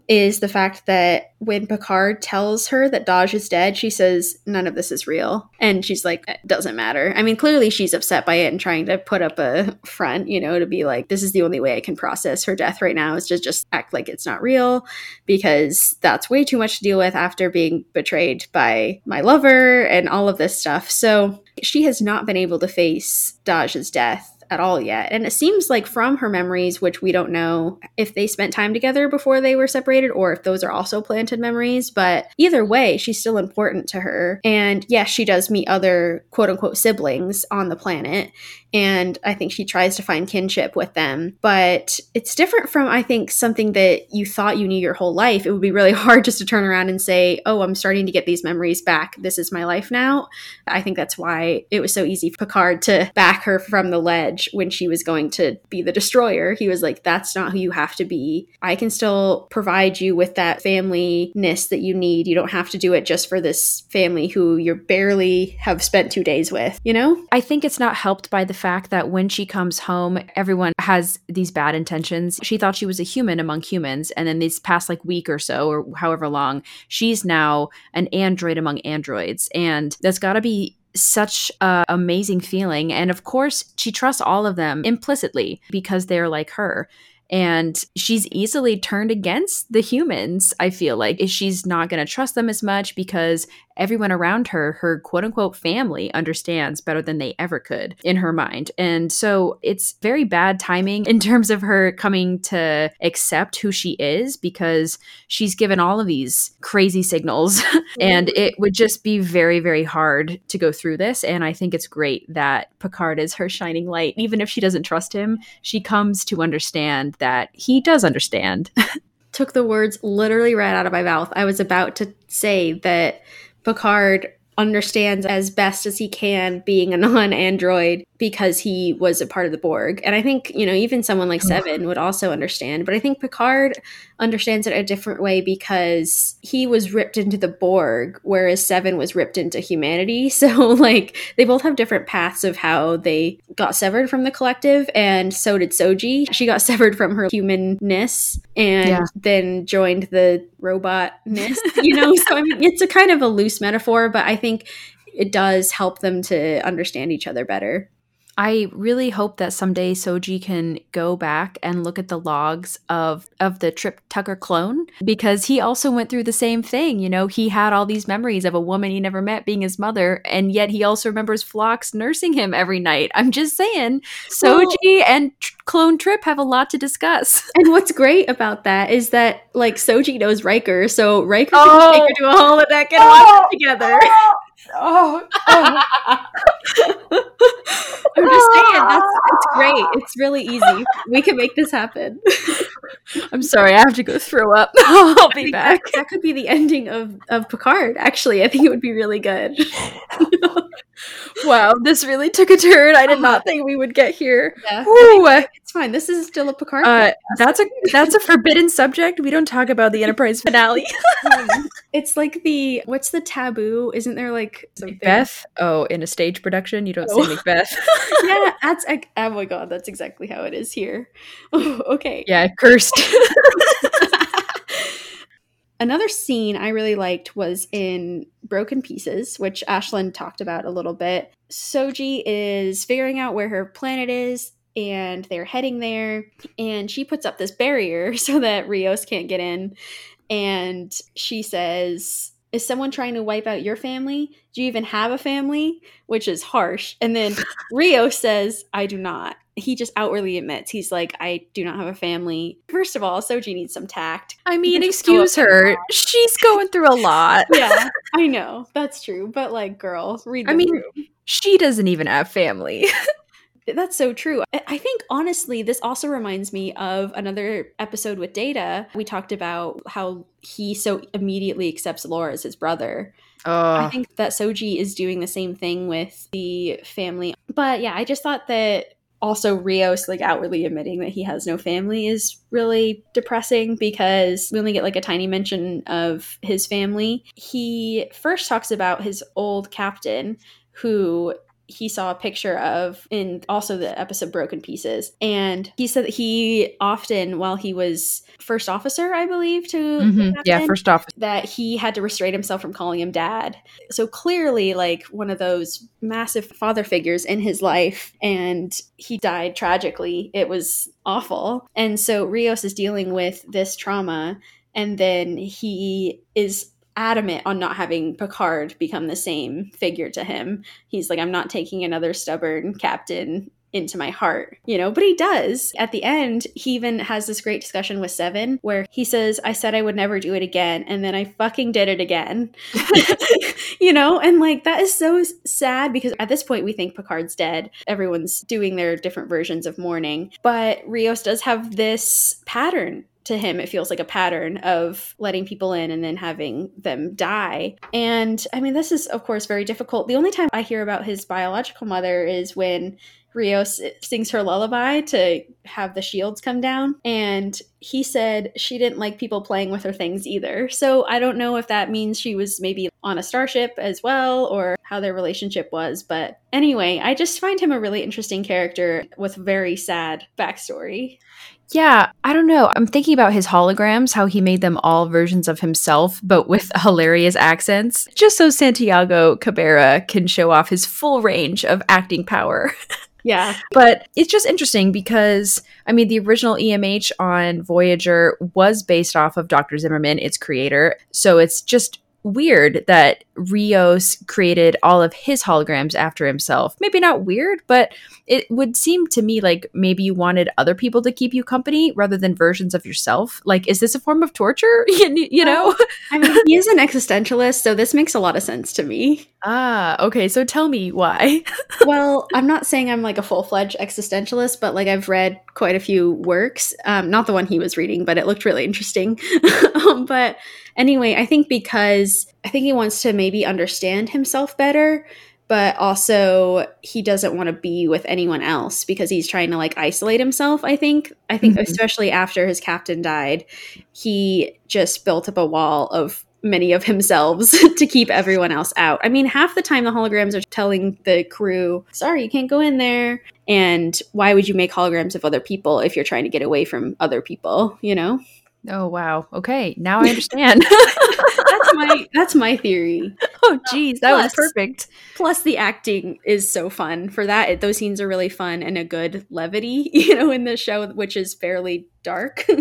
is the fact that when Picard tells her that Dahj is dead, she says, None of this is real. And she's like, It doesn't matter. I mean, clearly she's upset by it and trying to put up a front, you know, to be like, This is the only way I can process her death right now is to just act like it's not real because that's way too much to deal with after being betrayed by my lover and all of this stuff. So she has not been able to face Dahj's death at all yet. And it seems like from her memories, which we don't know if they spent time together before they were separated or if those are also planted memories, but either way, she's still important to her. And yes, she does meet other quote unquote siblings on the planet. And I think she tries to find kinship with them. But it's different from, I think, something that you thought you knew your whole life. It would be really hard just to turn around and say, oh, I'm starting to get these memories back. This is my life now. I think that's why it was so easy for Picard to back her from the ledge when she was going to be the destroyer. He was like, that's not who you have to be. I can still provide you with that familyness that you need. You don't have to do it just for this family who you barely have spent two days with, you know? I think it's not helped by the fact that when she comes home, everyone has these bad intentions. She thought she was a human among humans, and then this past like week or so, or however long, she's now an android among androids, and that's got to be such a amazing feeling. And of course she trusts all of them implicitly because they're like her. And she's easily turned against the humans i feel like she's not going to trust them as much because everyone around her her quote unquote family understands better than they ever could in her mind. And so it's very bad timing in terms of her coming to accept who she is because she's given all of these crazy signals. And mm-hmm. it would just be very very hard to go through this. And i think it's great that picard is her shining light. Even if she doesn't trust him she comes to understand that he does understand. Took the words literally right out of my mouth. I was about to say that Picard understands as best as he can being a non-android because he was a part of the Borg. And I think, you know, even someone like mm. Seven would also understand, but I think Picard understands it a different way because he was ripped into the Borg whereas Seven was ripped into humanity. So like they both have different paths of how they got severed from the collective and so did Soji. She got severed from her humanness and Yeah. then joined the robotness, you know. so I mean it's a kind of a loose metaphor, but I think it does help them to understand each other better. I really hope that someday Soji can go back and look at the logs of of the Trip Tucker clone because he also went through the same thing. You know, he had all these memories of a woman he never met being his mother, and yet he also remembers Phlox nursing him every night. I'm just saying, Soji and Tr- clone Trip have a lot to discuss. And what's great about that is that like Soji knows Riker, so Riker Oh. can take oh. her to a holodeck and watch oh. it together. Oh, Oh, oh. I'm just saying that's it's ah. great. It's really easy. We can make this happen. I'm sorry, I have to go throw up. I'll be back. That, that could be the ending of of Picard. Actually, I think it would be really good. Wow, this really took a turn. I did not think we would get here. Yeah, it's fine. This is still a Picard. Uh, that's a that's a forbidden subject. We don't talk about the Enterprise finale. it's like the what's the taboo? Isn't there like something? Macbeth. Oh, in a stage production, you don't Oh. say Macbeth. Yeah, that's oh my god, that's exactly how it is here. okay. yeah, cursed. Another scene I really liked was in Broken Pieces, which Ashlyn talked about a little bit. Soji is figuring out where her planet is, and they're heading there. And she puts up this barrier so that Rios can't get in. And she says, Is someone trying to wipe out your family? Do you even have a family? Which is harsh. And then Rios says, I do not. He just outwardly admits, he's like, I do not have a family. First of all, Soji needs some tact. I mean, can just go excuse her. She's going through a lot. yeah, I know that's true. But like, girl, read. The I mean- room. She doesn't even have family. that's so true. I- I think honestly, this also reminds me of another episode with Data. We talked about how he so immediately accepts Lore as his brother. I Oh, think that Soji is doing the same thing with the family. But yeah, I just thought that also Rios like outwardly admitting that he has no family is really depressing because we only get like a tiny mention of his family. He first talks about his old captain who he saw a picture of in also the episode Broken Pieces. And he said that he often, while he was first officer, I believe, to the Mhm. yeah. First off, that he had to restrain himself from calling him dad. So clearly, like one of those massive father figures in his life, and he died tragically. It was awful. And so Rios is dealing with this trauma, and then he is adamant on not having Picard become the same figure to him. He's like, I'm not taking another stubborn captain into my heart, you know, but he does. At the end, he even has this great discussion with Seven where he says, I said I would never do it again, and then I fucking did it again. you know, and like that is so sad because at this point we think Picard's dead. Everyone's doing their different versions of mourning, but Rios does have this pattern to him it feels like a pattern of letting people in and then having them die and i mean this is of course very difficult the only time i hear about his biological mother is when Rios sings her lullaby to have the shields come down. And he said she didn't like people playing with her things either. So I don't know if that means she was maybe on a starship as well or how their relationship was. But anyway, I just find him a really interesting character with very sad backstory. Yeah, I don't know. I'm thinking about his holograms, how he made them all versions of himself, but with hilarious accents, just so Santiago Cabrera can show off his full range of acting power. Yeah. But it's just interesting because, I mean, the original EMH on Voyager was based off of Dr. Zimmerman, its creator. So it's just weird that Rios created all of his holograms after himself. Maybe not weird, but it would seem to me like maybe you wanted other people to keep you company rather than versions of yourself. Like, is this a form of torture? you, you know? I mean, he is an existentialist, so this makes a lot of sense to me. ah, okay. So tell me why. well, I'm not saying I'm like a full fledged existentialist, but like I've read quite a few works. Um, not the one he was reading, but it looked really interesting. um, but anyway, I think because I think he wants to maybe understand himself better, but also he doesn't want to be with anyone else because he's trying to like isolate himself. I think. I think Mhm. especially after his captain died, he just built up a wall of many of himself to keep everyone else out. I mean, half the time the holograms are telling the crew, "Sorry, you can't go in there." And why would you make holograms of other people if you're trying to get away from other people, you know? Oh wow. Okay, now I understand. That's my that's my theory. oh geez, that was perfect. Plus the acting is so fun. For that, it, those scenes are really fun and a good levity, you know, in the show which is fairly dark.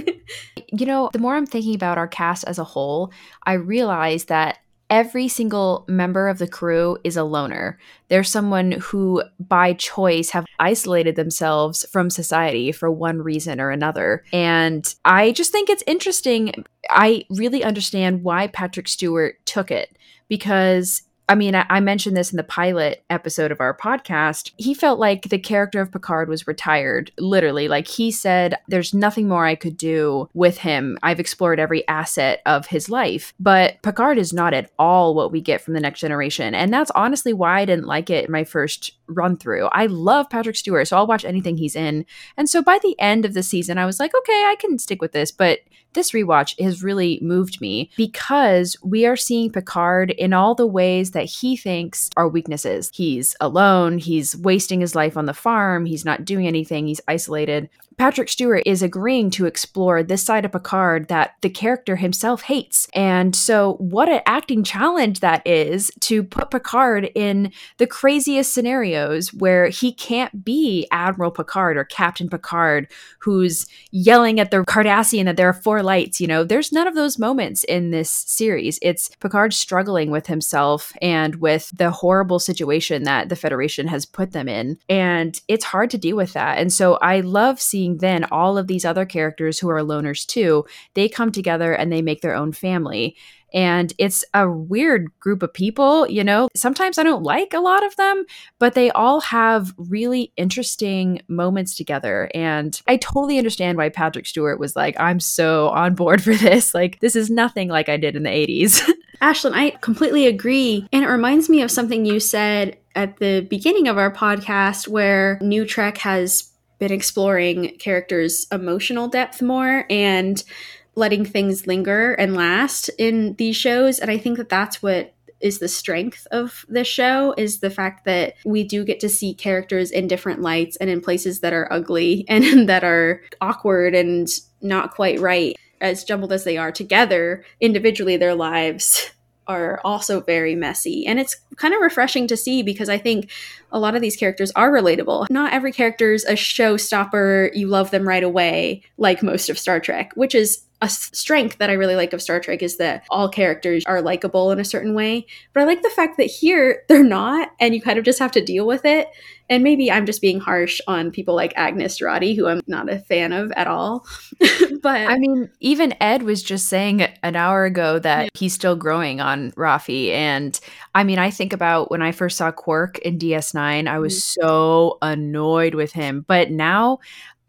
You know, the more I'm thinking about our cast as a whole, I realize that every single member of the crew is a loner. They're someone who, by choice, have isolated themselves from society for one reason or another. And I just think it's interesting. I really understand why Patrick Stewart took it because. I mean, I mentioned this in the pilot episode of our podcast. He felt like the character of Picard was retired, literally. Like he said, there's nothing more I could do with him. I've explored every asset of his life. But Picard is not at all what we get from the next generation. And that's honestly why I didn't like it in my first run through. I love Patrick Stewart, so I'll watch anything he's in. And so by the end of the season, I was like, okay, I can stick with this. But this rewatch has really moved me because we are seeing Picard in all the ways that he thinks are weaknesses. He's alone, he's wasting his life on the farm, he's not doing anything, he's isolated. Patrick Stewart is agreeing to explore this side of Picard that the character himself hates. And so, what an acting challenge that is to put Picard in the craziest scenarios where he can't be Admiral Picard or Captain Picard, who's yelling at the Cardassian that there are four lights. You know, there's none of those moments in this series. It's Picard struggling with himself and with the horrible situation that the Federation has put them in. And it's hard to deal with that. And so I love seeing then all of these other characters who are loners too, they come together and they make their own family. And it's a weird group of people, you know. Sometimes I don't like a lot of them, but they all have really interesting moments together. And I totally understand why Patrick Stewart was like, I'm so on board for this. Like, this is nothing like I did in the 80s. Ashlyn, I completely agree. And it reminds me of something you said at the beginning of our podcast where New Trek has been exploring characters' emotional depth more and letting things linger and last in these shows. And I think that that's what is the strength of this show is the fact that we do get to see characters in different lights and in places that are ugly and that are awkward and not quite right as jumbled as they are together individually their lives are also very messy. And it's kind of refreshing to see because i think a lot of these characters are relatable. Not every character's a showstopper. You love them right away like most of star trek which is a strength that I really like of Star Trek is that all characters are likable in a certain way. But I like the fact that here they're not, and you kind of just have to deal with it. And maybe I'm just being harsh on people like Agnes Jurati, who I'm not a fan of at all. but I mean, even Ed was just saying an hour ago that Yeah. he's still growing on Raffi. And I mean, I think about when I first saw Quark in DS9, I was mm-hmm. so annoyed with him. But now,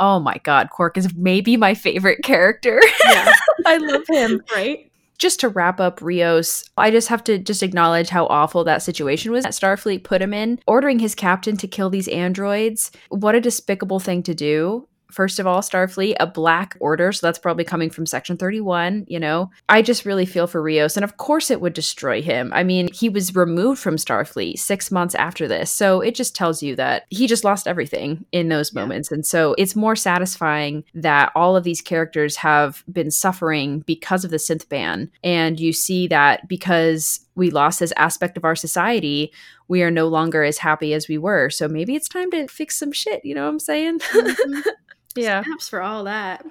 oh my God, Quark is maybe my favorite character. yeah, I love him. right? just to wrap up Rios, I just have to just acknowledge how awful that situation was that Starfleet put him in. Ordering his captain to kill these androids, what a despicable thing to do. First of all, Starfleet, a black order, so that's probably coming from Section 31, you know. I just really feel for Rios, and of course it would destroy him. I mean, he was removed from Starfleet six months after this, so it just tells you that he just lost everything in those Yeah. moments. And so it's more satisfying that all of these characters have been suffering because of the synth ban. And you see that because we lost this aspect of our society, we are no longer as happy as we were. So maybe it's time to fix some shit. You know what I'm saying? Mm-hmm. yeah. Snaps for all that.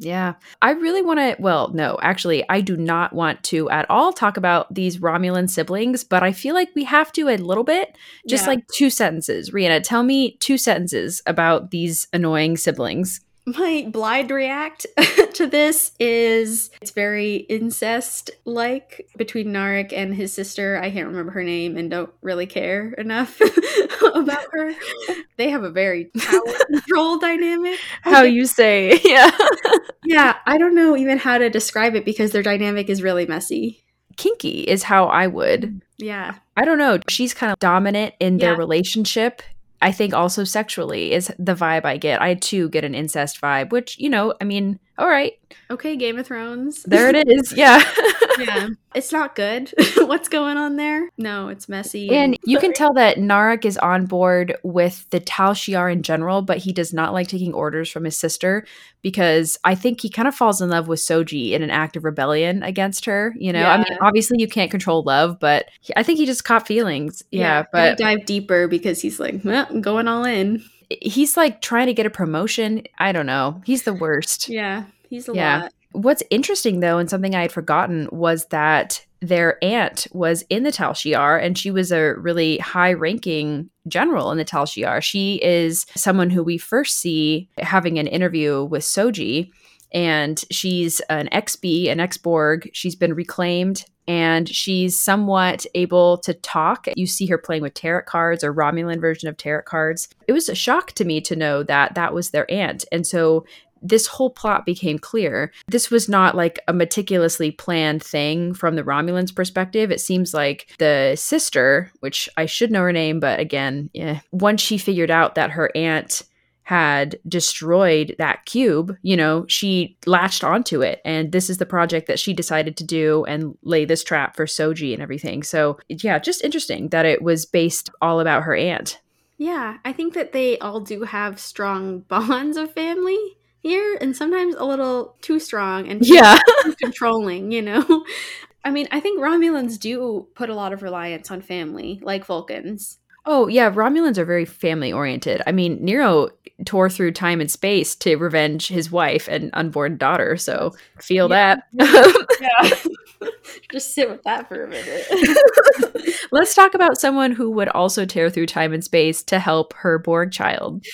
Yeah. I really want to. Well, no, actually, I do not want to at all talk about these Romulan siblings, but I feel like we have to a little bit. Just Yeah. like two sentences. Rhianna, tell me two sentences about these annoying siblings. My blind react to this is it's very incest like between Narek and his sister. I can't remember her name and don't really care enough about her. They have a very power control dynamic. How you say, yeah. Yeah, I don't know even how to describe it because their dynamic is really messy. Kinky is how I would. Mm, yeah. I don't know. She's kind of dominant in their Yeah. relationship. I think also sexually is the vibe I get. I too get an incest vibe, which, you know, I mean, all right, Okay, Game of Thrones. there it is. Yeah. yeah. It's not good. What's going on there? No, it's messy. And you can tell that Narek is on board with the Tal Shiar in general, but he does not like taking orders from his sister because I think he kind of falls in love with Soji in an act of rebellion against her. You know, I mean, obviously you can't control love, but I think he just caught feelings. Yeah, but but dive deeper because he's like, well, I'm going all in. He's like trying to get a promotion. I don't know. He's the worst. Yeah, he's a Yeah. lot. What's interesting though, and something I had forgotten, was that their aunt was in the Tal Shiar and she was a really high ranking general in the Tal Shiar. She is someone who we first see having an interview with Soji, and she's an XB, an ex Borg. She's been reclaimed and she's somewhat able to talk. You see her playing with tarot cards or Romulan version of tarot cards. It was a shock to me to know that that was their aunt. And so this whole plot became clear. This was not like a meticulously planned thing from the Romulans' perspective. It seems like the sister, which I should know her name, but again, yeah, once she figured out that her aunt had destroyed that cube, you know, she latched onto it. And this is the project that she decided to do and lay this trap for Soji and everything. So, yeah, just interesting that it was based all about her aunt. Yeah, I think that they all do have strong bonds of family here, and sometimes a little too strong and too Yeah. controlling, you know? I mean, I think Romulans do put a lot of reliance on family, like Vulcans. Oh, yeah. Romulans are very family oriented. I mean, Nero tore through time and space to revenge his wife and unborn daughter. So feel Yeah. that. Yeah. Just sit with that for a minute. Let's talk about someone who would also tear through time and space to help her Borg child.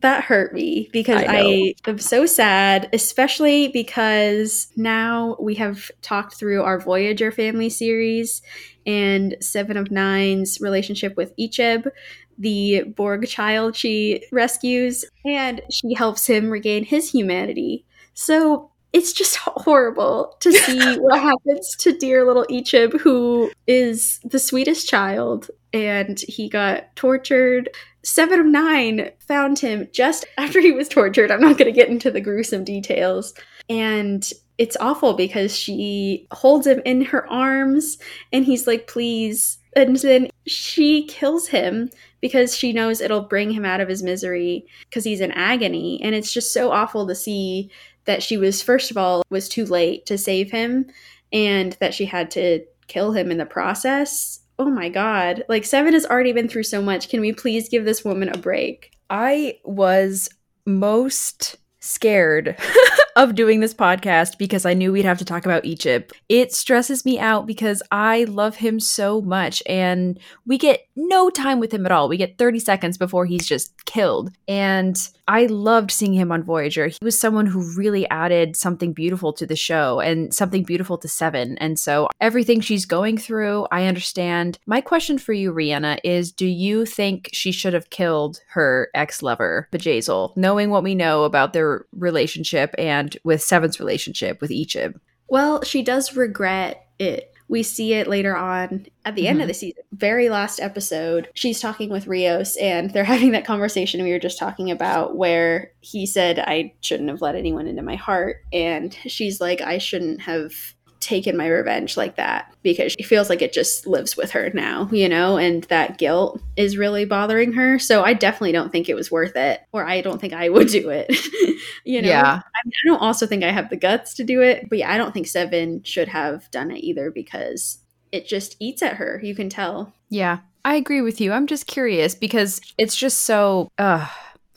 That hurt me because I. I, am so sad, especially because now we have talked through our Voyager family series and Seven of Nine's relationship with Icheb, the Borg child she rescues, and she helps him regain his humanity. So it's just horrible to see what happens to dear little Icheb, who is the sweetest child, and he got tortured. Seven of Nine found him just after he was tortured. I'm not going to get into the gruesome details. And it's awful because she holds him in her arms and he's like, please. And then she kills him because she knows it'll bring him out of his misery because he's in agony. And it's just so awful to see that she was, first of all, was too late to save him and that she had to kill him in the process. Oh my god. Like, Seven has already been through so much. Can we please give this woman a break? I was most scared of doing this podcast because I knew we'd have to talk about Icheb. It stresses me out because I love him so much and we get no time with him at all. We get 30 seconds before he's just killed. And I loved seeing him on Voyager. He was someone who really added something beautiful to the show and something beautiful to Seven. And so everything she's going through, I understand. My question for you, Rhianna, is do you think she should have killed her ex lover, Bjayzl, knowing what we know about their relationship and with Seven's relationship with Icheb? Well, she does regret it. We see it later on at the end of mm-hmm. the season. Very last episode, she's talking with Rios and they're having that conversation we were just talking about where he said, I shouldn't have let anyone into my heart. And she's like, I shouldn't have taken my revenge like that because she feels like it just lives with her now, you know, and that guilt is really bothering her. So I definitely don't think it was worth it, or I don't think I would do it, you know. Yeah. I, mean, I don't also think I have the guts to do it, but yeah, I don't think Seven should have done it either because it just eats at her. You can tell. Yeah, I agree with you. I'm just curious because it's just so, uh,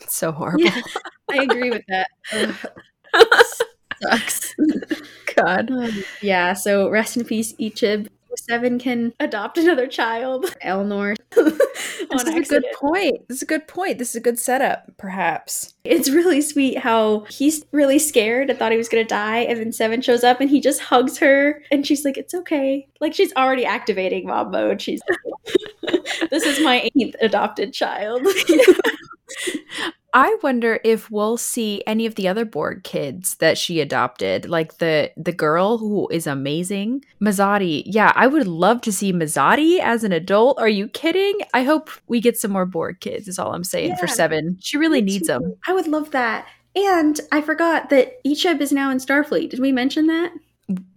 so horrible. Yeah, I agree with that. Sucks. God. Um, yeah, so rest in peace, Icheb. Seven can adopt another child. Elnor. This is a good point. This is a good point. This is a good setup, perhaps. It's really sweet how he's really scared and thought he was gonna die, and then Seven shows up and he just hugs her, and she's like, "It's okay." Like she's already activating mom mode. She's, "This is my eighth adopted child." I wonder if we'll see any of the other Borg kids that she adopted, like the the girl who is amazing, Mezoti. Yeah, I would love to see Mezoti as an adult. Are you kidding? I hope we get some more Borg kids. Is all I'm saying Yeah, for Seven. She really needs too. them. I would love that. And I forgot that Icheb is now in Starfleet. Did we mention that?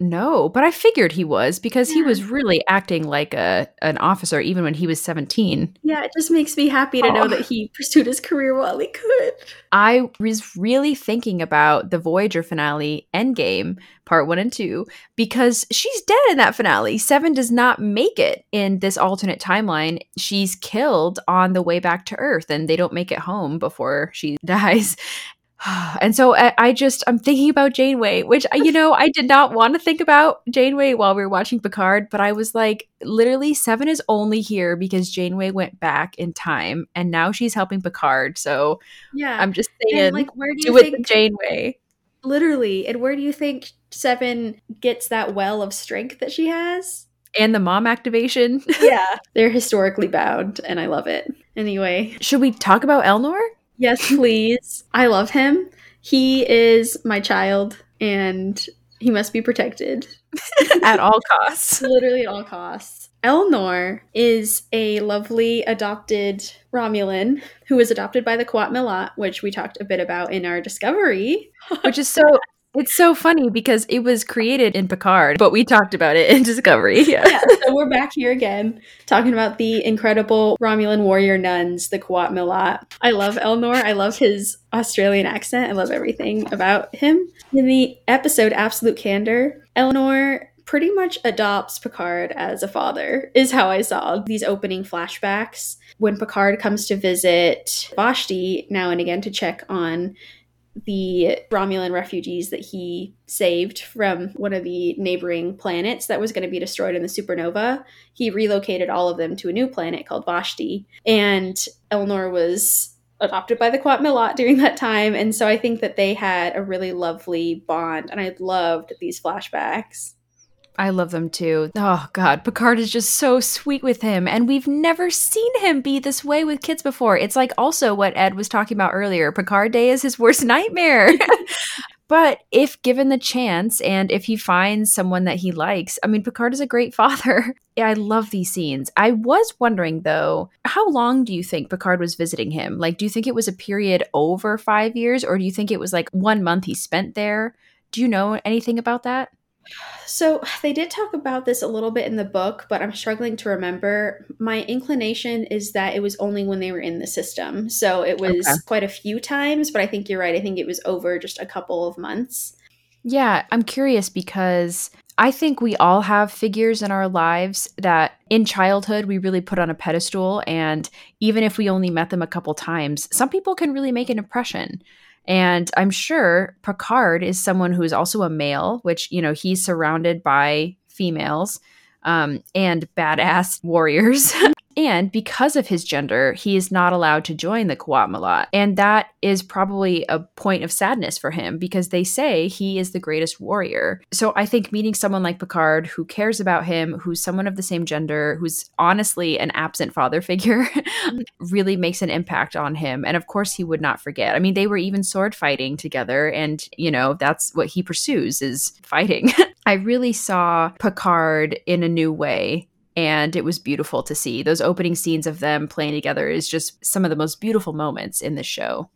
No, but I figured he was because he was really acting like a an officer even when he was 17. Yeah, it just makes me happy to know that he pursued his career while he could. I was really thinking about the Voyager finale, Endgame, part one and two, because she's dead in that finale. Seven does not make it in this alternate timeline. She's killed on the way back to Earth, and they don't make it home before she dies. And so I, just I'm thinking about Janeway, which you know I did not want to think about Janeway while we were watching Picard, but I was like, literally, Seven is only here because Janeway went back in time, and now she's helping Picard. So Yeah. I'm just saying, and like where do do you it think Janeway. literally and where do you think Seven gets that well of strength that she has? And the mom activation. Yeah. They're historically bound and I love it. Anyway, Should we talk about Elnor? Yes, please. I love him. He is my child and he must be protected. At all costs. literally at all costs. Elnor is a lovely adopted Romulan who was adopted by the Quat Milat, which we talked a bit about in our discovery. Which is so it's so funny because it was created in Picard, but we talked about it in Discovery. Yeah. Yeah, so we're back here again talking about the incredible Romulan warrior nuns, the Quat Milat. I love Elnor. I love his Australian accent. I love everything about him. In the episode Absolute Candor, Elnor pretty much adopts Picard as a father, is how I saw these opening flashbacks. When Picard comes to visit Vashti now and again to check on the Romulan refugees that he saved from one of the neighboring planets that was going to be destroyed in the supernova. He relocated all of them to a new planet called Vashti. And Elnor was adopted by the Quat during that time. And so I think that they had a really lovely bond. And I loved these flashbacks. I love them too. Oh god, Picard is just so sweet with him and we've never seen him be this way with kids before. It's like also what Ed was talking about earlier. Picard Day is his worst nightmare. but if given the chance and if he finds someone that he likes, I mean Picard is a great father. I love these scenes. I was wondering though, how long do you think Picard was visiting him? Like do you think it was a period over 5 years or do you think it was like 1 month he spent there? Do you know anything about that? So they did talk about this a little bit in the book, but I'm struggling to remember. My inclination is that it was only when they were in the system. So it was Okay. quite a few times, but I think you're right. I think it was over just a couple of months. Yeah, I'm curious because I think we all have figures in our lives that in childhood we really put on a pedestal. And even if we only met them a couple times, some people can really make an impression. And I'm sure Picard is someone who is also a male, which, you know, he's surrounded by females um, and badass warriors. and because of his gender, he is not allowed to join the Quat Milat. And that is probably a point of sadness for him because they say he is the greatest warrior. So I think meeting someone like Picard who cares about him, who's someone of the same gender, who's honestly an absent father figure, really makes an impact on him. And of course, he would not forget. I mean, they were even sword fighting together, and you know that's what he pursues is fighting. I really saw Picard in a new way. And it was beautiful to see. Those opening scenes of them playing together is just some of the most beautiful moments in the show.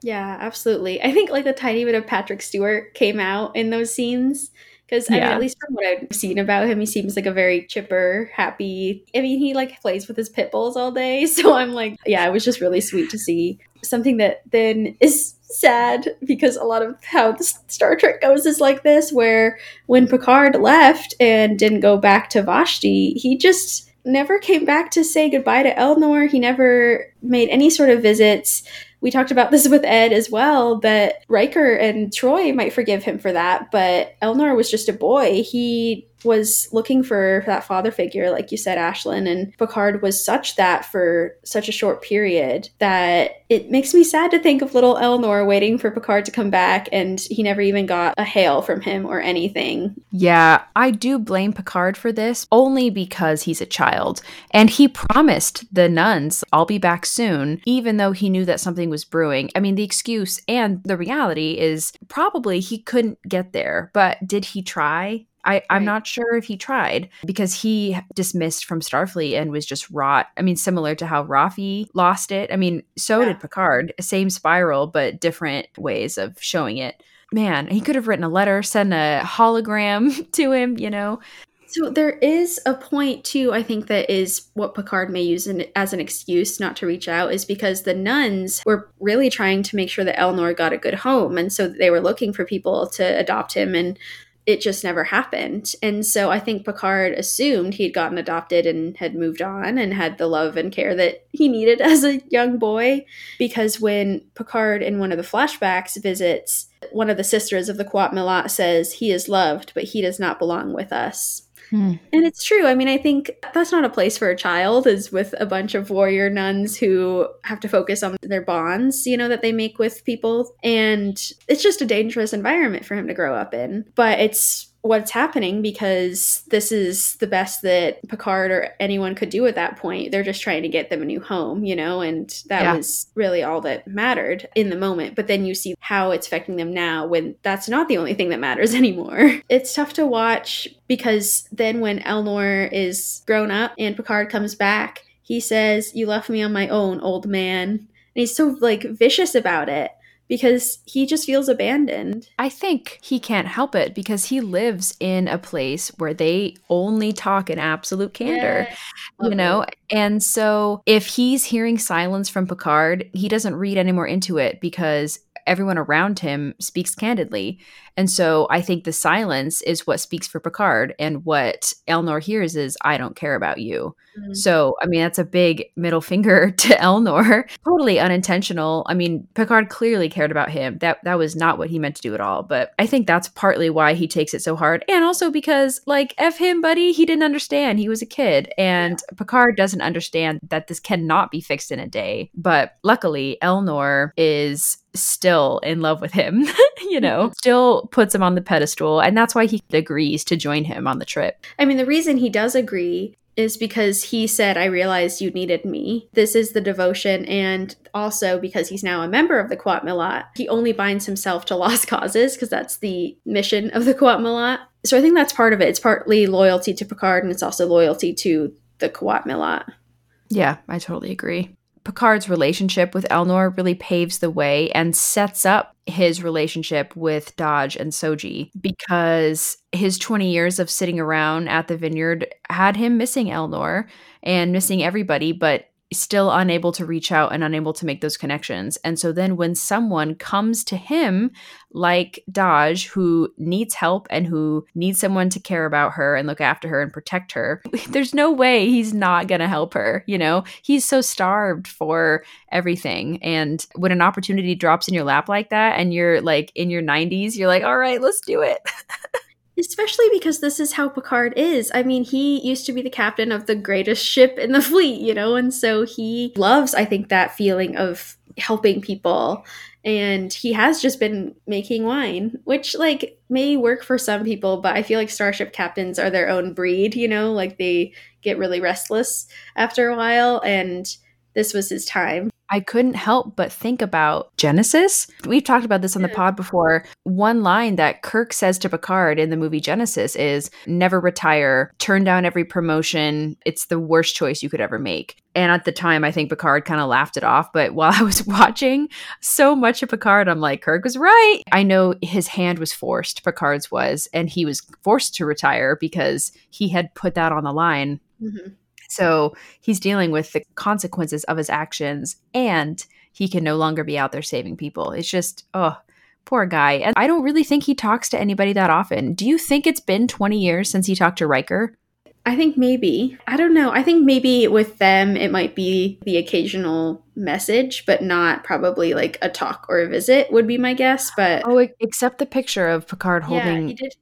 Yeah, absolutely. I think like a tiny bit of Patrick Stewart came out in those scenes. Because I mean, at least from what I've seen about him, he seems like a very chipper, happy. I mean, he like plays with his pit bulls all day. So I'm like, yeah, it was just really sweet to see something that then is sad because a lot of how the Star Trek goes is like this, where when Picard left and didn't go back to Vashti, he just never came back to say goodbye to Elnor. He never made any sort of visits we talked about this with Ed as well that Riker and Troi might forgive him for that, but Elnor was just a boy. He was looking for that father figure, like you said, Ashlyn, and Picard was such that for such a short period that it makes me sad to think of little Elnor waiting for Picard to come back and he never even got a hail from him or anything. Yeah, I do blame Picard for this only because he's a child. And he promised the nuns, I'll be back soon, even though he knew that something was brewing. I mean, the excuse and the reality is probably he couldn't get there, but did he try? I, I'm Right. not sure if he tried because he dismissed from Starfleet and was just rot. I mean, similar to how Raffi lost it. I mean, so Yeah. did Picard. Same spiral, but different ways of showing it. Man, he could have written a letter, sent a hologram to him, you know? So there is a point too, I think that is what Picard may use in, as an excuse not to reach out is because the nuns were really trying to make sure that Elnor got a good home. And so they were looking for people to adopt him and it just never happened. And so I think Picard assumed he'd gotten adopted and had moved on and had the love and care that he needed as a young boy. Because when Picard in one of the flashbacks visits, one of the sisters of the Quat Milat says, He is loved, but he does not belong with us. And it's true. I mean, I think that's not a place for a child, is with a bunch of warrior nuns who have to focus on their bonds, you know, that they make with people. And it's just a dangerous environment for him to grow up in. But it's what's happening because this is the best that Picard or anyone could do at that point. They're just trying to get them a new home, you know, and that Yeah. was really all that mattered in the moment. But then you see how it's affecting them now when that's not the only thing that matters anymore. It's tough to watch because then when Elnor is grown up and Picard comes back, he says, You left me on my own, old man. And he's so like vicious about it because he just feels abandoned. I think he can't help it because he lives in a place where they only talk in absolute candor. you know and so if he's hearing silence from picard he doesn't read any more into it because everyone around him speaks candidly. And so i think the silence is what speaks for picard and what elnor hears is i don't care about you. Mhm. so i mean that's a big middle finger to elnor. Totally unintentional. I mean picard clearly cared about him. That that was not what he meant to do at all. But i think that's partly why he takes it so hard and also because like f him buddy. He didn't understand. He was a kid. And picard doesn't understand that this cannot be fixed in a day. But luckily elnor is still in love with him you know mm-hmm. still puts him on the pedestal and that's why he agrees to join him on the trip I mean, the reason he does agree is because he said, I realized you needed me. This is the devotion, and also because he's now a member of the Milat. He only binds himself to lost causes because that's the mission of the Milat. So I think that's part of it. It's partly loyalty to Picard, and it's also loyalty to the Milat. Yeah, I totally agree. Picard's relationship with Elnor really paves the way and sets up his relationship with Dahj and Soji because his 20 years of sitting around at the vineyard had him missing Elnor and missing everybody, but still unable to reach out and unable to make those connections. And so then when someone comes to him like Dahj who needs help and who needs someone to care about her and look after her and protect her, there's no way he's not going to help her, you know? He's so starved for everything. And when an opportunity drops in your lap like that and you're like in your 90s, you're like, "All right, let's do it." Especially because this is how Picard is. I mean, he used to be the captain of the greatest ship in the fleet, you know, and so he loves, I think, that feeling of helping people. And he has just been making wine, which, like, may work for some people, but I feel like starship captains are their own breed, you know, like they get really restless after a while. And this was his time. I couldn't help but think about Genesis. We've talked about this on the pod before. One line that Kirk says to Picard in the movie Genesis is never retire, turn down every promotion. It's the worst choice you could ever make. And at the time, I think Picard kind of laughed it off. But while I was watching so much of Picard, I'm like, Kirk was right. I know his hand was forced, Picard's was, and he was forced to retire because he had put that on the line mm-hmm. So he's dealing with the consequences of his actions and he can no longer be out there saving people. It's just, oh, poor guy. And I don't really think he talks to anybody that often. Do you think it's been 20 years since he talked to Riker? I think maybe. I don't know. I think maybe with them, it might be the occasional message, but not probably like a talk or a visit, would be my guess. But oh, except the picture of Picard holding yeah, he did,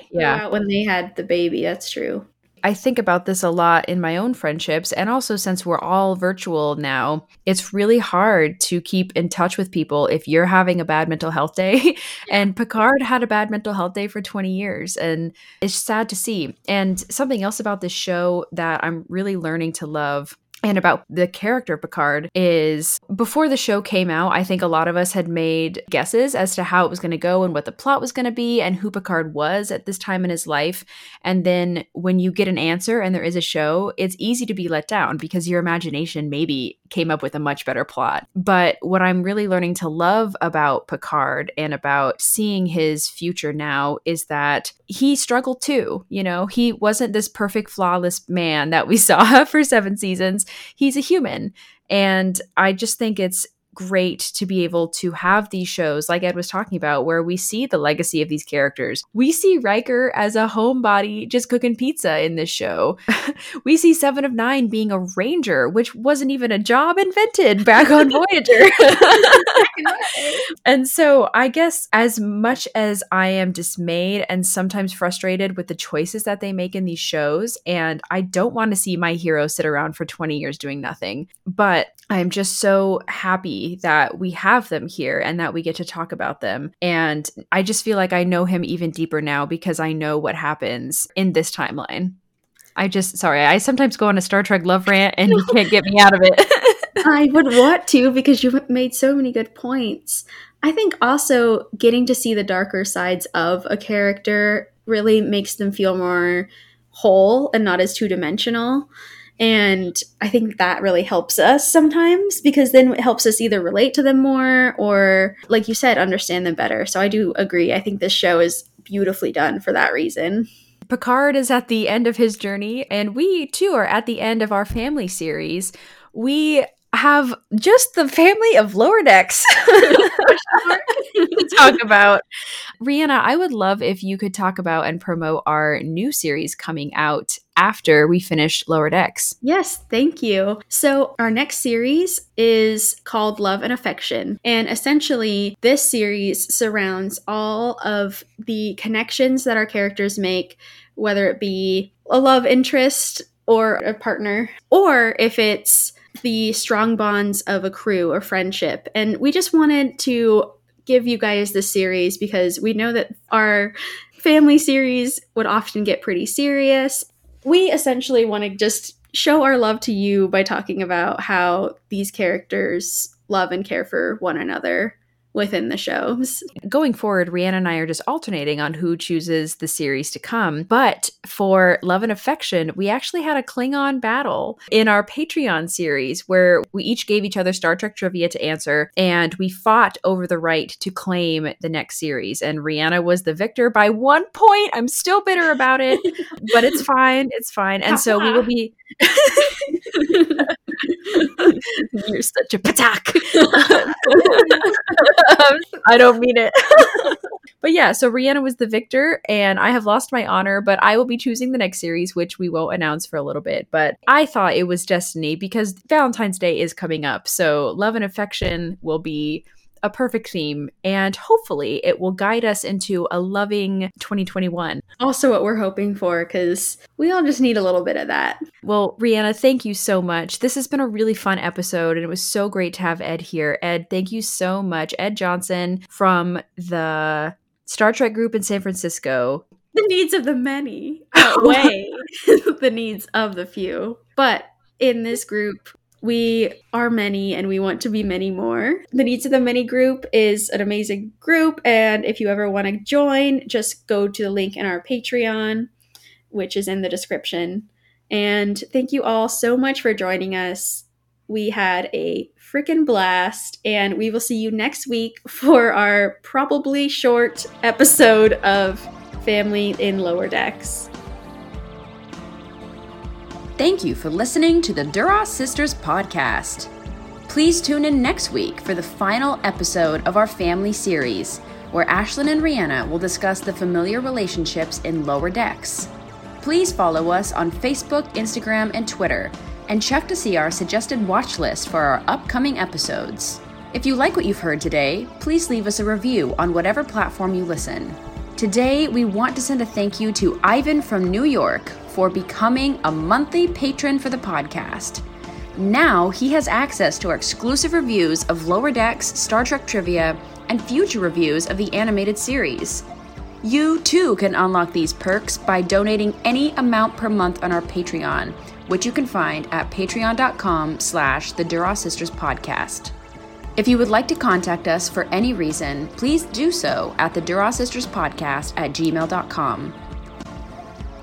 he. Yeah. When they had the baby. That's true. I think about this a lot in my own friendships. And also, since we're all virtual now, it's really hard to keep in touch with people if you're having a bad mental health day. and Picard had a bad mental health day for 20 years. And it's sad to see. And something else about this show that I'm really learning to love and about the character Picard is before the show came out, I think a lot of us had made guesses as to how it was going to go and what the plot was going to be and who Picard was at this time in his life. And then when you get an answer and there is a show, it's easy to be let down because your imagination maybe came up with a much better plot. But what I'm really learning to love about Picard and about seeing his future now is that he struggled too. You know, he wasn't this perfect, flawless man that we saw for seven seasons. He's a human. And I just think it's great to be able to have these shows like Ed was talking about where we see the legacy of these characters. We see Riker as a homebody just cooking pizza in this show. we see 7 of 9 being a ranger, which wasn't even a job invented back on Voyager. and so I guess as much as I am dismayed and sometimes frustrated with the choices that they make in these shows and I don't want to see my hero sit around for 20 years doing nothing, but I'm just so happy that we have them here and that we get to talk about them. And I just feel like I know him even deeper now because I know what happens in this timeline. I just, sorry, I sometimes go on a Star Trek love rant and you can't get me out of it. I would want to because you've made so many good points. I think also getting to see the darker sides of a character really makes them feel more whole and not as two dimensional. And I think that really helps us sometimes because then it helps us either relate to them more or, like you said, understand them better. So I do agree. I think this show is beautifully done for that reason. Picard is at the end of his journey, and we too are at the end of our family series. We have just the family of lower decks to talk about. Rhianna, I would love if you could talk about and promote our new series coming out after we finish Lower Decks. Yes, thank you. So, our next series is called Love and Affection. And essentially, this series surrounds all of the connections that our characters make, whether it be a love interest or a partner, or if it's the strong bonds of a crew or friendship. And we just wanted to give you guys this series because we know that our family series would often get pretty serious. We essentially want to just show our love to you by talking about how these characters love and care for one another within the shows. Going forward, Rhianna and I are just alternating on who chooses the series to come. But for Love and Affection, we actually had a Klingon battle in our Patreon series where we each gave each other Star Trek trivia to answer, and we fought over the right to claim the next series. And Rhianna was the victor by one point. I'm still bitter about it, but it's fine. It's fine. And so we will be. You're such a petaQ. I don't mean it. but yeah, so Rhianna was the victor, and I have lost my honor, but I will be choosing the next series, which we won't announce for a little bit. But I thought it was destiny because Valentine's Day is coming up. So love and affection will be a perfect theme, and hopefully it will guide us into a loving 2021. Also, what we're hoping for, because we all just need a little bit of that. Well, Rhianna, thank you so much. This has been a really fun episode, and it was so great to have Ed here. Ed, thank you so much. Ed Johnson from the Star Trek group in San Francisco. The needs of the many outweigh the needs of the few. But in this group, we are many and we want to be many more. The Needs of the Many group is an amazing group. And if you ever want to join, just go to the link in our Patreon, which is in the description. And thank you all so much for joining us. We had a freaking blast, and we will see you next week for our probably short episode of Family in Lower Decks. Thank you for listening to the Duras Sisters podcast. Please tune in next week for the final episode of our family series, where Ashlyn and Rhianna will discuss the familiar relationships in Lower Decks. Please follow us on Facebook, Instagram, and Twitter, and check to see our suggested watch list for our upcoming episodes. If you like what you've heard today, please leave us a review on whatever platform you listen. Today, we want to send a thank you to Ivan from New York for becoming a monthly patron for the podcast. Now he has access to our exclusive reviews of Lower Decks, Star Trek trivia, and future reviews of the animated series. You too can unlock these perks by donating any amount per month on our Patreon, which you can find at patreon.com slash the Duras Sisters Podcast. If you would like to contact us for any reason, please do so at the Duras Sisters Podcast at gmail.com.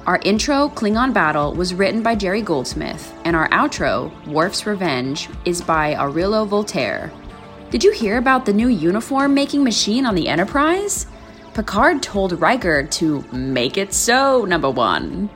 Our intro, Klingon Battle, was written by Jerry Goldsmith, and our outro, Worf's Revenge, is by Aurelio Voltaire. Did you hear about the new uniform making machine on the Enterprise? Picard told Riker to make it so, number one.